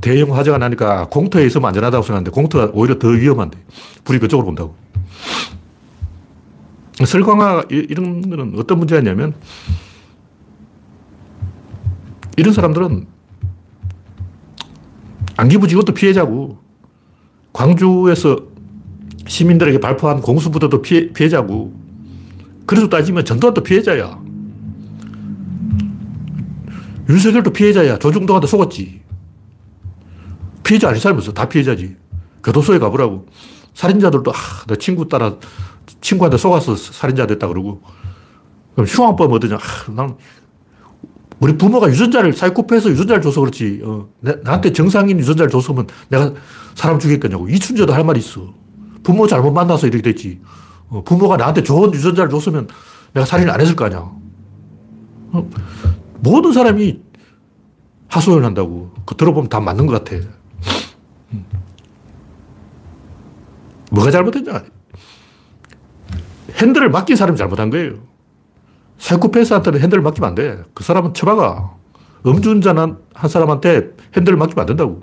대형 화재가 나니까 공터에 있으면 안전하다고 생각하는데 공터가 오히려 더 위험한데. 불이 그쪽으로 온다고. 설광화 이런 거는 어떤 문제가 있냐면 이런 사람들은 안기부지 이도 피해자고 광주에서 시민들에게 발표한 공수부대도 피해, 피해자고 그래서 따지면 전두환도 피해자야. 윤석열도 피해자야. 조중동한테 속았지. 피해자 아닌 사람이 없어. 다 피해자지. 교도소에 가보라고. 살인자들도, 아, 내 친구 따라, 친구한테 속아서 살인자 됐다 그러고. 그럼 흉왕법 어떠냐. 아, 난, 우리 부모가 유전자를 사이코패스 유전자를 줘서 그렇지. 어, 내, 나한테 정상인 유전자를 줬으면 내가 사람 죽였겠냐고. 이춘재도 할 말이 있어. 부모 잘못 만나서 이렇게 됐지. 어, 부모가 나한테 좋은 유전자를 줬으면 내가 살인을 안 했을 거 아니야. 어, 모든 사람이 하소연 한다고. 그 들어보면 다 맞는 것 같아. 음. 뭐가 잘못했냐? 핸들을 맡긴 사람이 잘못한 거예요. 사이코패스한테는 핸들을 맡기면 안 돼. 그 사람은 처박아. 음주운전한 한 사람한테 핸들을 맡기면 안 된다고.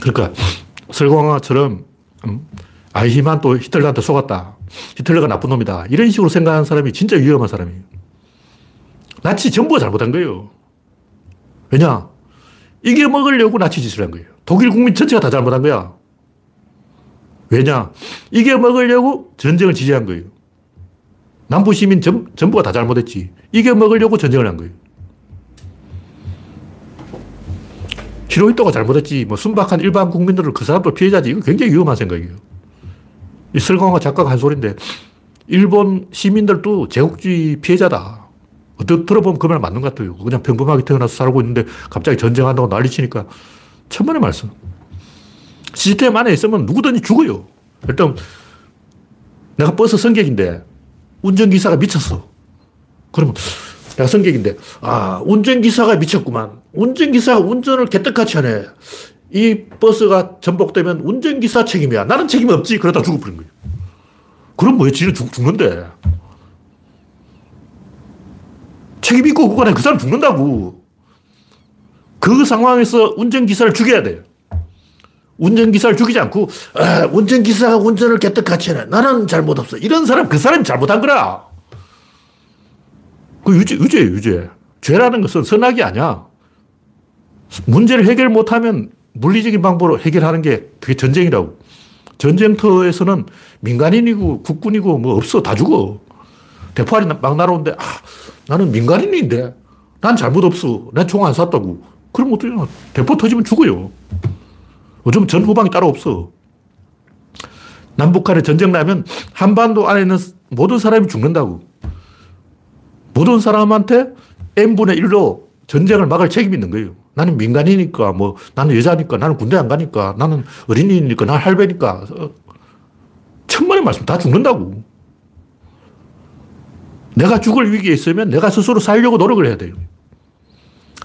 그러니까 설광화처럼 음, 아이히만 또 히틀러한테 속았다. 히틀러가 나쁜 놈이다. 이런 식으로 생각하는 사람이 진짜 위험한 사람이에요. 나치 정부가 잘못한 거예요. 왜냐? 이게 먹으려고 나치 짓을 한 거예요. 독일 국민 전체가 다 잘못한 거야. 왜냐? 이게 먹으려고 전쟁을 지지한 거예요. 남부 시민 전, 전부가 다 잘못했지. 이게 먹으려고 전쟁을 한 거예요. 히로히토가 잘못했지. 뭐 순박한 일반 국민들을 그 사람들 피해자지. 이거 굉장히 위험한 생각이에요. 이 설광화 작가가 한 소리인데 일본 시민들도 제국주의 피해자다. 어떻게 들어보면 그 말 맞는 것 같아요. 그냥 평범하게 태어나서 살고 있는데 갑자기 전쟁한다고 난리치니까 천만의 말씀. 시스템 안에 있으면 누구든지 죽어요. 일단 내가 버스 승객인데 운전기사가 미쳤어. 그러면 내가 승객인데 아 운전기사가 미쳤구만. 운전기사가 운전을 개떡같이 하네. 이 버스가 전복되면 운전기사 책임이야. 나는 책임 없지. 그러다 죽어버린 거예요. 그럼 뭐야? 지는 죽, 죽는데. 책임 있고 그거는 그 사람 죽는다고. 그 상황에서 운전기사를 죽여야 돼. 운전기사를 죽이지 않고, 아, 운전기사가 운전을 개떡같이 해. 나는 잘못 없어. 이런 사람, 그 사람이 잘못한 거라. 그 유죄, 유죄 유죄. 죄라는 것은 선악이 아니야. 문제를 해결 못하면 물리적인 방법으로 해결하는 게 그게 전쟁이라고. 전쟁터에서는 민간인이고 국군이고 뭐 없어. 다 죽어. 대포알이 막 날아오는데, 아, 나는 민간인인데, 난 잘못 없어. 난 총안 쐈다고. 그럼 어떡해. 대포 터지면 죽어요. 요즘 전 후방이 따로 없어. 남북한에 전쟁 나면 한반도 안에 있는 모든 사람이 죽는다고. 모든 사람한테 n분의 1로 전쟁을 막을 책임이 있는 거예요. 나는 민간이니까, 뭐, 나는 여자니까, 나는 군대 안 가니까, 나는 어린이니까, 나는 할배니까. 어, 천만의 말씀 다 죽는다고. 내가 죽을 위기에 있으면 내가 스스로 살려고 노력을 해야 돼요.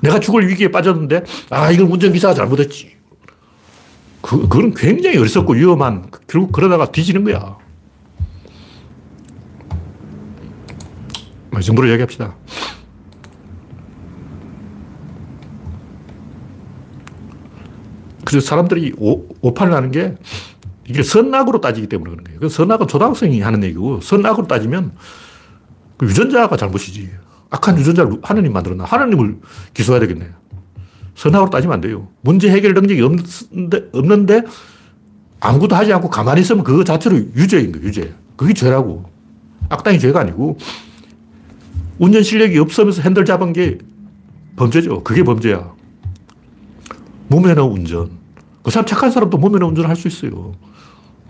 내가 죽을 위기에 빠졌는데, 아, 이건 운전기사가 잘못했지. 그, 그건 굉장히 어리석고 위험한, 결국 그러다가 뒤지는 거야. 정부를 이야기합시다. 그래서 사람들이 오, 오판을 하는 게 이게 선악으로 따지기 때문에 그런 거예요. 그 선악은 초등학생이 하는 얘기고 선악으로 따지면 그 유전자가 잘못이지. 악한 유전자를 하느님 만들었나? 하느님을 기소해야 되겠네. 선악으로 따지면 안 돼요. 문제 해결 능력이 없는데, 없는데 아무것도 하지 않고 가만히 있으면 그 자체로 유죄인 거예요, 유죄. 그게 죄라고. 악당이 죄가 아니고 운전 실력이 없으면서 핸들 잡은 게 범죄죠. 그게 범죄야. 무면허 운전. 그 사람 착한 사람도 무면허 운전을 할 수 있어요.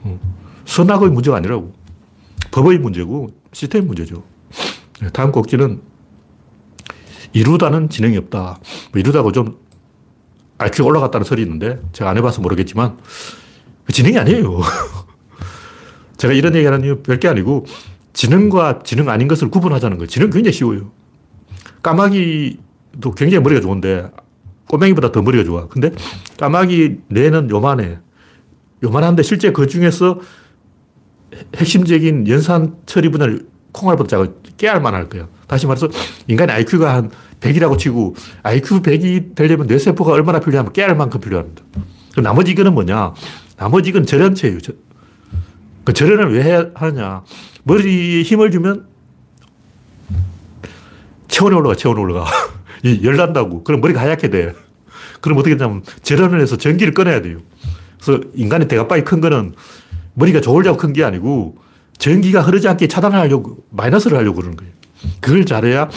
어. 선악의 문제가 아니라고. 법의 문제고 시스템 문제죠. 네, 다음 꼭지는 이루다는 지능이 없다. 뭐 이루다고 좀 IQ가 올라갔다는 설이 있는데 제가 안 해봐서 모르겠지만 그 지능이 아니에요. 제가 이런 얘기 하는 이유 별게 아니고 지능과 지능 아닌 것을 구분하자는 거예요. 지능 굉장히 쉬워요. 까마귀도 굉장히 머리가 좋은데 꼬맹이보다 더 머리가 좋아. 근데 까마귀 뇌는 요만해. 요만한데 실제 그 중에서 핵심적인 연산 처리 분야를 콩알보다 작아 깨알만 할 거예요. 다시 말해서 인간의 IQ가 한 100이라고 치고 IQ 100이 되려면 뇌세포가 얼마나 필요하면 깨알 만큼 필요합니다. 그 나머지 이거는 뭐냐? 나머지 이건 절연체예요. 그 절연을 왜 하느냐? 머리에 힘을 주면 체온이 올라가, 체온이 올라가. 열난다고. 그럼 머리가 하얗게 돼. 그럼 어떻게 되냐면 절연을 해서 전기를 꺼내야 돼요. 그래서 인간의 대가빵이 큰 거는 머리가 좋으려고 큰 게 아니고 전기가 흐르지 않게 차단하려고, 마이너스를 하려고 그러는 거예요. 그걸 잘해야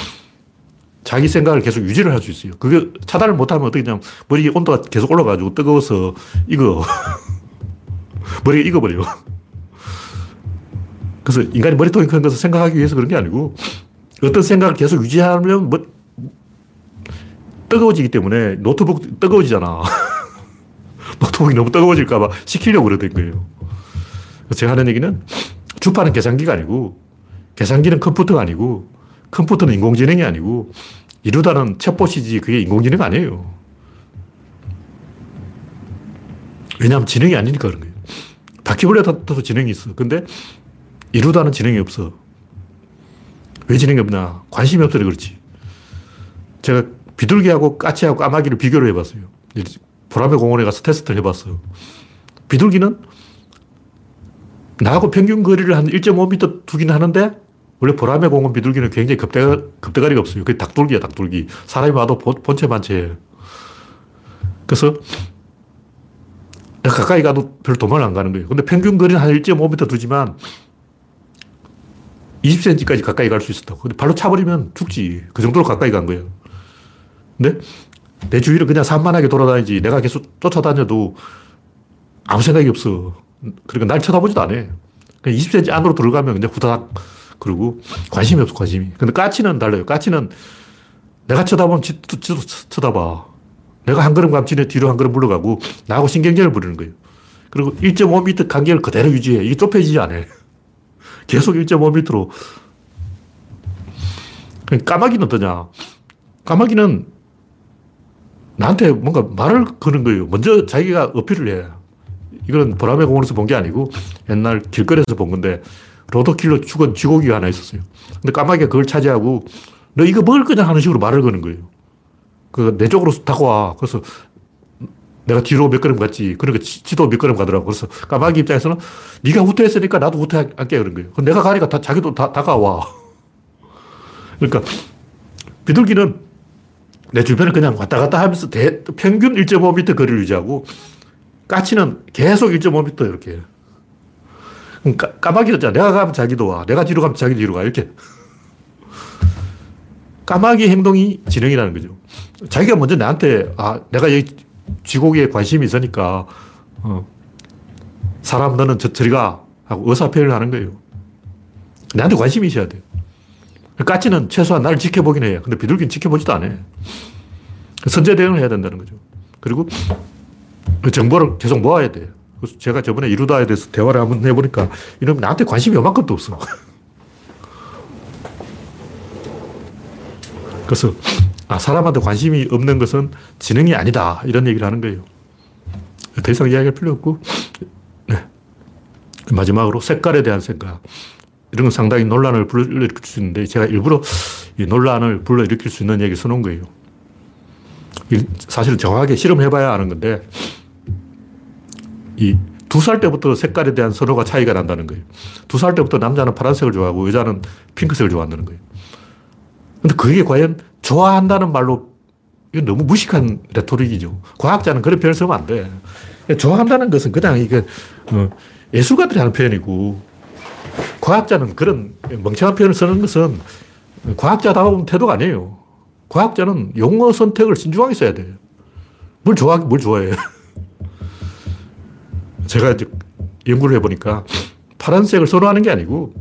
자기 생각을 계속 유지를 할 수 있어요. 그게 차단을 못하면 어떻게 되냐면 머리 온도가 계속 올라가지고 뜨거워서 익어. 머리가 익어버려요. 그래서 인간이 머리통이 큰 것을 생각하기 위해서 그런 게 아니고 어떤 생각을 계속 유지하면 뭐 뜨거워지기 때문에 노트북 뜨거워지잖아. 노트북이 너무 뜨거워질까봐 식히려고 그러던 거예요. 제가 하는 얘기는 주파는 계산기가 아니고 계산기는 컴퓨터가 아니고 컴퓨터는 인공지능이 아니고 이루다는 챗봇이지 그게 인공지능 아니에요. 왜냐하면 지능이 아니니까 그런 거예요. 바퀴벌레도 지능이 있어. 근데 이루다는 지능이 없어. 왜 지능이 없나? 관심이 없어서 그렇지. 제가 비둘기하고 까치하고 까마귀를 비교를 해봤어요. 보라매 공원에 가서 테스트를 해봤어요. 비둘기는 나하고 평균 거리를 한 1.5m 두긴 하는데 원래 보라매 공원 비둘기는 굉장히 급대가, 급대가리가 없어요. 그게 닭돌기야, 닭돌기. 사람이 와도 본 체만 채. 그래서 가까이 가도 별 도망을 안 가는 거예요. 근데 평균 거리는 한 1.5m 두지만 20cm까지 가까이 갈 수 있었다고. 근데 발로 차버리면 죽지. 그 정도로 가까이 간 거예요. 근데 내 주위를 그냥 산만하게 돌아다니지 내가 계속 쫓아다녀도 아무 생각이 없어. 그러니까 날 쳐다보지도 않아. 그냥 20cm 안으로 들어가면 그냥 후다닥 그러고 관심이 없어, 관심이. 근데 까치는 달라요. 까치는 내가 쳐다보면 지도, 지도 쳐다봐. 내가 한 걸음 지네 뒤로 한 걸음 물러가고 나하고 신경전을 부리는 거예요. 그리고 1.5m 간격을 그대로 유지해. 이게 좁혀지지 않아. 계속 1.5m로. 까마귀는 어떠냐. 까마귀는 나한테 뭔가 말을 거는 거예요. 먼저 자기가 어필을 해. 이건 보라매 공원에서 본 게 아니고 옛날 길거리에서 본 건데 로드킬로 죽은 쥐고기가 하나 있었어요. 근데 까마귀가 그걸 차지하고 너 이거 먹을 거냐 하는 식으로 말을 거는 거예요. 그 내 쪽으로 다가와. 그래서 내가 뒤로 몇 걸음 갔지. 그러니까 지도 몇 걸음 가더라고. 그래서 까마귀 입장에서는 네가 후퇴했으니까 나도 후퇴할게 그런 거예요. 내가 가니까 다, 자기도 다, 다가와. 그러니까 비둘기는 내 주변을 그냥 왔다 갔다 하면서 대, 평균 1.5m 거리를 유지하고 까치는 계속 1.5m 이렇게. 까, 까마귀도 잖아. 내가 가면 자기도 와. 내가 뒤로 가면 자기 뒤로 가. 이렇게. 까마귀 행동이 지능이라는 거죠. 자기가 먼저 나한테, 아, 내가 여기 쥐고기에 관심이 있으니까, 어, 사람 너는 저, 저리 가. 하고 의사표현을 하는 거예요. 나한테 관심이 있어야 돼요. 까치는 최소한 나를 지켜보긴 해요. 근데 비둘기는 지켜보지도 않아요. 선제 대응을 해야 된다는 거죠. 그리고 그 정보를 계속 모아야 돼요. 그래서 제가 저번에 이루다에 대해서 대화를 한번 해보니까 이놈 나한테 관심이 요만큼도 없어. 그래서 아, 사람한테 관심이 없는 것은 지능이 아니다. 이런 얘기를 하는 거예요. 더 이상 이야기할 필요 없고, 네. 마지막으로 색깔에 대한 생각. 이런 건 상당히 논란을 불러일으킬 수 있는데, 제가 일부러 이 논란을 불러일으킬 수 있는 얘기를 써놓은 거예요. 사실은 정확하게 실험해봐야 아는 건데, 이 두 살 때부터 색깔에 대한 선호가 차이가 난다는 거예요. 두 살 때부터 남자는 파란색을 좋아하고 여자는 핑크색을 좋아한다는 거예요. 근데 그게 과연 좋아한다는 말로 이건 너무 무식한 레토릭이죠. 과학자는 그런 표현을 쓰면 안 돼. 좋아한다는 것은 그냥 이게 어, 예술가들이 하는 표현이고 과학자는 그런 멍청한 표현을 쓰는 것은 과학자다운 태도가 아니에요. 과학자는 용어 선택을 신중하게 써야 돼요. 뭘 좋아, 뭘 좋아해. 제가 이제 연구를 해보니까 파란색을 선호하는 게 아니고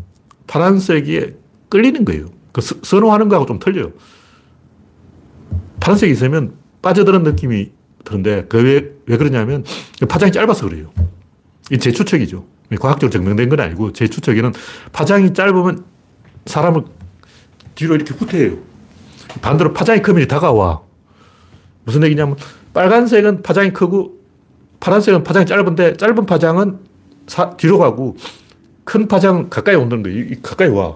파란색이 끌리는 거예요. 그 선호하는 거하고 좀 틀려요. 파란색이 있으면 빠져드는 느낌이 드는데 그 왜, 왜 그러냐면 파장이 짧아서 그래요. 이 제 추측이죠. 과학적으로 증명된 건 아니고 제 추측에는 파장이 짧으면 사람을 뒤로 이렇게 후퇴해요. 반대로 파장이 크면 다가와. 무슨 얘기냐면 빨간색은 파장이 크고 파란색은 파장이 짧은데 짧은 파장은 사, 뒤로 가고 큰 파장은 가까이 온다는 거예요. 가까이 와.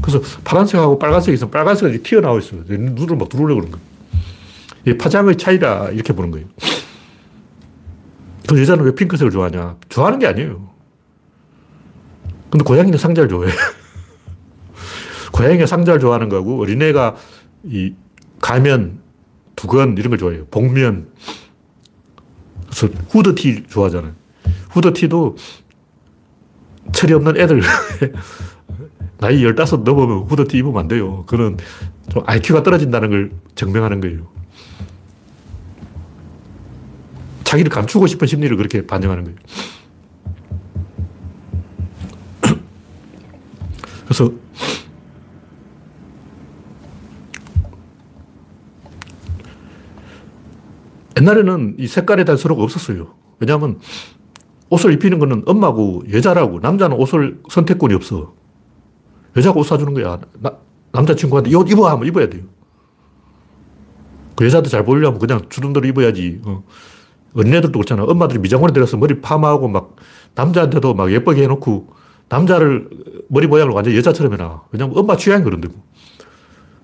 그래서 파란색하고 빨간색이 있으면 빨간색이 튀어나와 있어요. 눈을 막 들어오려고 그러는 거예요. 이 파장의 차이다. 이렇게 보는 거예요. 그 여자는 왜 핑크색을 좋아하냐? 좋아하는 게 아니에요. 근데 고양이는 상자를 좋아해. 고양이가 상자를 좋아하는 거고, 어린애가 이 가면, 두건 이런 걸 좋아해요. 복면. 그래서 후드티 좋아하잖아요. 후드티도 철이 없는 애들. 나이 15 넘으면 후드티 입으면 안 돼요. 그는 좀 IQ가 떨어진다는 걸 증명하는 거예요. 자기를 감추고 싶은 심리를 그렇게 반영하는 거예요. 그래서 옛날에는 이 색깔에 대한 서로가 없었어요. 왜냐하면 옷을 입히는 거는 엄마고 여자라고 남자는 옷을 선택권이 없어. 여자가 옷 사주는 거야. 나, 남자친구한테 이 옷 입어 하면 입어야 돼요. 그 여자한테 잘 보이려면 그냥 주는 대로 입어야지. 어. 어린애들도 그렇잖아. 엄마들이 미장원에 들어서 머리 파마하고 막 남자한테도 막 예쁘게 해놓고 남자를 머리 모양을 완전 여자처럼 해놔. 왜냐면 엄마 취향이 그런데.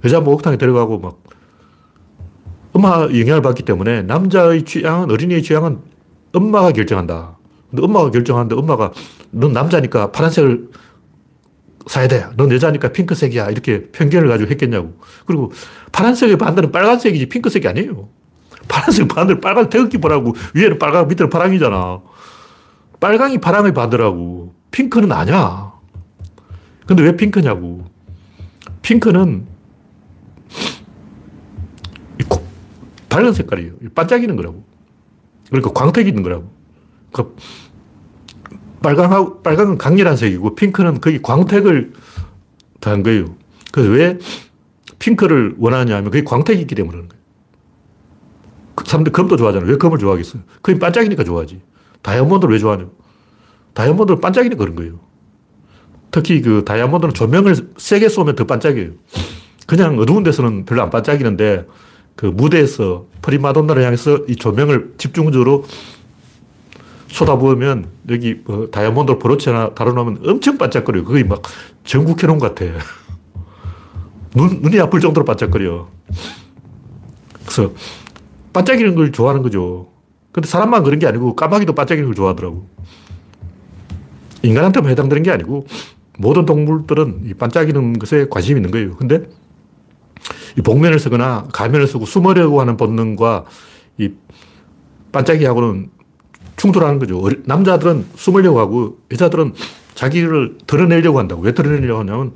여자 목욕탕에 데려가고 막 엄마 영향을 받기 때문에 남자의 취향은 어린이의 취향은 엄마가 결정한다. 근데 엄마가 결정하는데 엄마가 넌 남자니까 파란색을 사야 돼. 넌 여자니까 핑크색이야. 이렇게 편견을 가지고 했겠냐고. 그리고 파란색의 반대는 빨간색이지 핑크색이 아니에요. 파란색 반대로 빨간 태극기 보라고 위에는 빨강 밑에는 파랑이잖아. 빨강이 파랑의 반대라고. 핑크는 아니야. 근데 왜 핑크냐고. 핑크는 밝은 색깔이에요. 반짝이는 거라고. 그러니까 광택이 있는 거라고. 그 빨강하고, 빨강은 강렬한 색이고 핑크는 거기 광택을 더한 거예요. 그래서 왜 핑크를 원하냐 하면 그게 광택이 있기 때문에 그런 거예요. 그 사람들 금도 좋아하잖아요. 왜 금을 좋아하겠어요? 금이 반짝이니까 좋아하지. 다이아몬드를 왜 좋아하냐? 다이아몬드는 반짝이니까 그런 거예요. 특히 그 다이아몬드는 조명을 세게 쏘면 더 반짝여요. 그냥 어두운 데서는 별로 안 반짝이는데 그 무대에서 프리마돈나를 향해서 이 조명을 집중적으로 쏟아부으면 여기 뭐 다이아몬드 브로치나 달아놓으면 엄청 반짝거려요. 거의 막 전국해놓은 것 같아. 눈, 눈이 아플 정도로 반짝거려. 그래서 반짝이는 걸 좋아하는 거죠. 근데 사람만 그런 게 아니고 까마귀도 반짝이는 걸 좋아하더라고. 인간한테만 해당되는 게 아니고 모든 동물들은 이 반짝이는 것에 관심이 있는 거예요. 근데 이 복면을 쓰거나 가면을 쓰고 숨으려고 하는 본능과 이 반짝이하고는 충돌하는 거죠. 남자들은 숨으려고 하고 여자들은 자기를 드러내려고 한다고. 왜 드러내려고 하냐면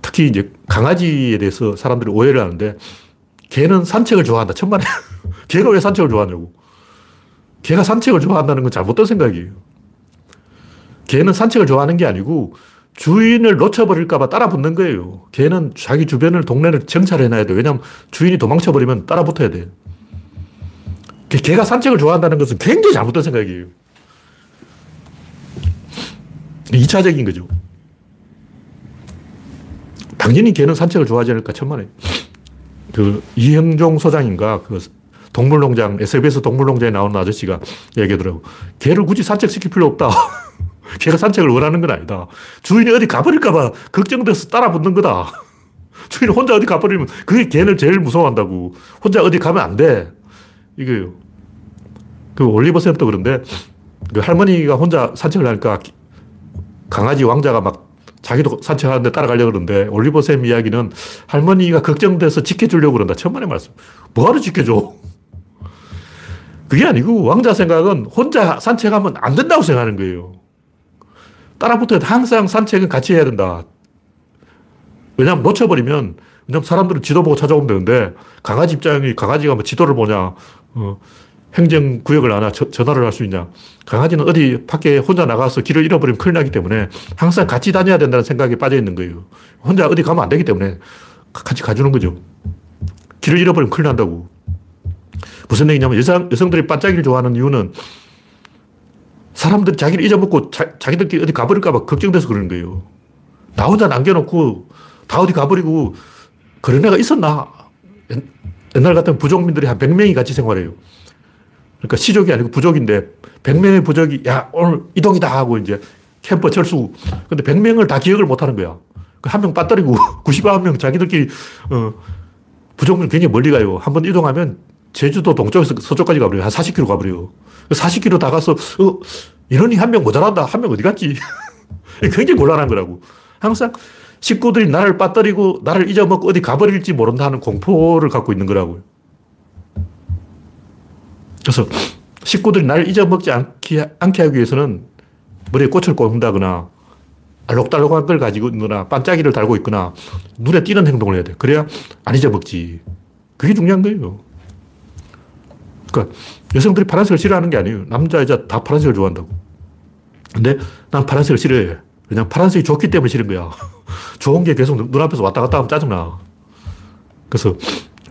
특히 이제 강아지에 대해서 사람들이 오해를 하는데 개는 산책을 좋아한다. 천만에. 개가 왜 산책을 좋아하냐고. 개가 산책을 좋아한다는 건 잘못된 생각이에요. 개는 산책을 좋아하는 게 아니고 주인을 놓쳐버릴까봐 따라 붙는 거예요. 개는 자기 주변을, 동네를 정찰해놔야 돼. 왜냐하면 주인이 도망쳐버리면 따라 붙어야 돼. 개가 산책을 좋아한다는 것은 굉장히 잘못된 생각이에요. 2차적인 거죠. 당연히 개는 산책을 좋아하지 않을까, 천만에. 그, 이형종 소장인가, 그, 동물농장, SBS 동물농장에 나오는 아저씨가 얘기하더라고. 개를 굳이 산책시킬 필요 없다. 개가 산책을 원하는 건 아니다. 주인이 어디 가버릴까봐 걱정돼서 따라 붙는 거다. 주인이 혼자 어디 가버리면 그게 개를 제일 무서워한다고. 혼자 어디 가면 안 돼. 이거요. 그 올리버 샘도 그런데 그 할머니가 혼자 산책을 하니까 강아지 왕자가 막 자기도 산책하는데 따라가려고 그러는데 올리버 샘 이야기는 할머니가 걱정돼서 지켜주려고 그런다. 천만의 말씀. 뭐하러 지켜줘? 그게 아니고 왕자 생각은 혼자 산책하면 안 된다고 생각하는 거예요. 따라 붙어야 항상 산책은 같이 해야 된다. 왜냐하면 놓쳐버리면, 왜냐하면 사람들은 지도 보고 찾아오면 되는데, 강아지 입장이 강아지가 뭐 지도를 보냐, 어, 행정구역을 아나 전화를 할 수 있냐. 강아지는 어디 밖에 혼자 나가서 길을 잃어버리면 큰일 나기 때문에 항상 같이 다녀야 된다는 생각에 빠져 있는 거예요. 혼자 어디 가면 안 되기 때문에 같이 가주는 거죠. 길을 잃어버리면 큰일 난다고. 무슨 얘기냐면 여성, 여성들이 반짝이를 좋아하는 이유는 사람들이 자기를 잊어먹고 자, 자기들끼리 어디 가버릴까봐 걱정돼서 그러는 거예요. 나 혼자 남겨놓고 다 어디 가버리고 그런 애가 있었나? 옛날 같은 부족민들이 한 100명이 같이 생활해요. 그러니까 시족이 아니고 부족인데 100명의 부족이 야 오늘 이동이다 하고 이제 캠퍼 철수. 근데 100명을 다 기억을 못 하는 거야. 그 한명 빠뜨리고 99명 자기들끼리 어, 부족민 굉장히 멀리 가요. 한 번 이동하면 제주도 동쪽에서 서쪽까지 가버려요. 한 40km 가버려요. 40km 다 가서, 어, 인원이 한 명 모자란다. 한 명 어디 갔지? 굉장히 곤란한 거라고. 항상 식구들이 나를 빠뜨리고 나를 잊어먹고 어디 가버릴지 모른다 는 공포를 갖고 있는 거라고요. 그래서 식구들이 나를 잊어먹지 않게, 않게 하기 위해서는 머리에 꽃을 꽂는다거나 알록달록한 걸 가지고 있거나 반짝이를 달고 있거나 눈에 띄는 행동을 해야 돼. 그래야 안 잊어먹지. 그게 중요한 거예요. 그러니까 여성들이 파란색을 싫어하는 게 아니에요. 남자, 여자 다 파란색을 좋아한다고. 근데 난 파란색을 싫어해. 그냥 파란색이 좋기 때문에 싫은 거야. 좋은 게 계속 눈앞에서 왔다 갔다 하면 짜증나. 그래서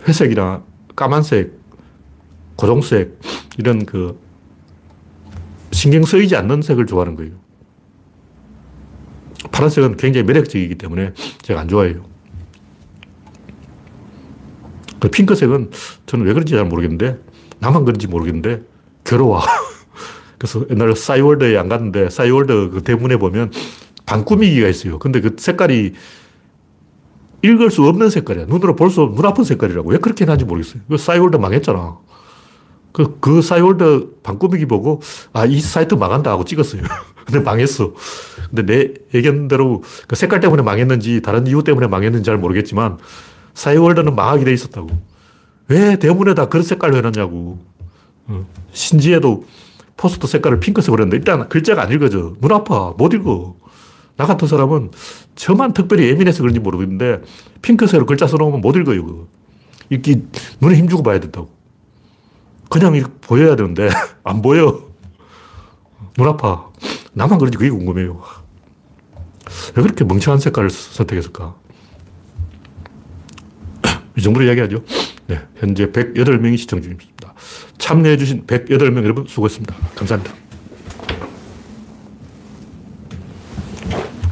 회색이나 까만색, 고동색, 이런 그 신경 쓰이지 않는 색을 좋아하는 거예요. 파란색은 굉장히 매력적이기 때문에 제가 안 좋아해요. 그 핑크색은 저는 왜 그런지 잘 모르겠는데 나만 그런지 모르겠는데 괴로워. 그래서 옛날에 싸이월드에 안 갔는데 싸이월드 그 대문에 보면 방꾸미기가 있어요. 근데 그 색깔이 읽을 수 없는 색깔이야. 눈으로 볼 수 눈 아픈 색깔이라고. 왜 그렇게 해놨는지 모르겠어요. 그 싸이월드 망했잖아. 그, 그 싸이월드 방꾸미기 보고, 아, 이 사이트 망한다 하고 찍었어요. 근데 망했어. 근데 내 예견대로 그 색깔 때문에 망했는지 다른 이유 때문에 망했는지 잘 모르겠지만, 싸이월드는 망하게 돼 있었다고. 왜 대문에다 그런 색깔로 해놨냐고. 어. 신지에도 포스터 색깔을 핑크색으로 했는데 일단 글자가 안 읽어져. 눈 아파. 못 읽어. 나 같은 사람은 저만 특별히 예민해서 그런지 모르겠는데 핑크색으로 글자 써놓으면 못 읽어요. 읽기 눈에 힘주고 봐야 된다고. 그냥 보여야 되는데 안 보여. 눈 아파. 나만 그런지 그게 궁금해요. 왜 그렇게 멍청한 색깔을 선택했을까? 이 정도로 이야기하죠. 네, 현재 108명이 시청 중입니다. 참여해주신 108명 여러분 수고했습니다. 감사합니다.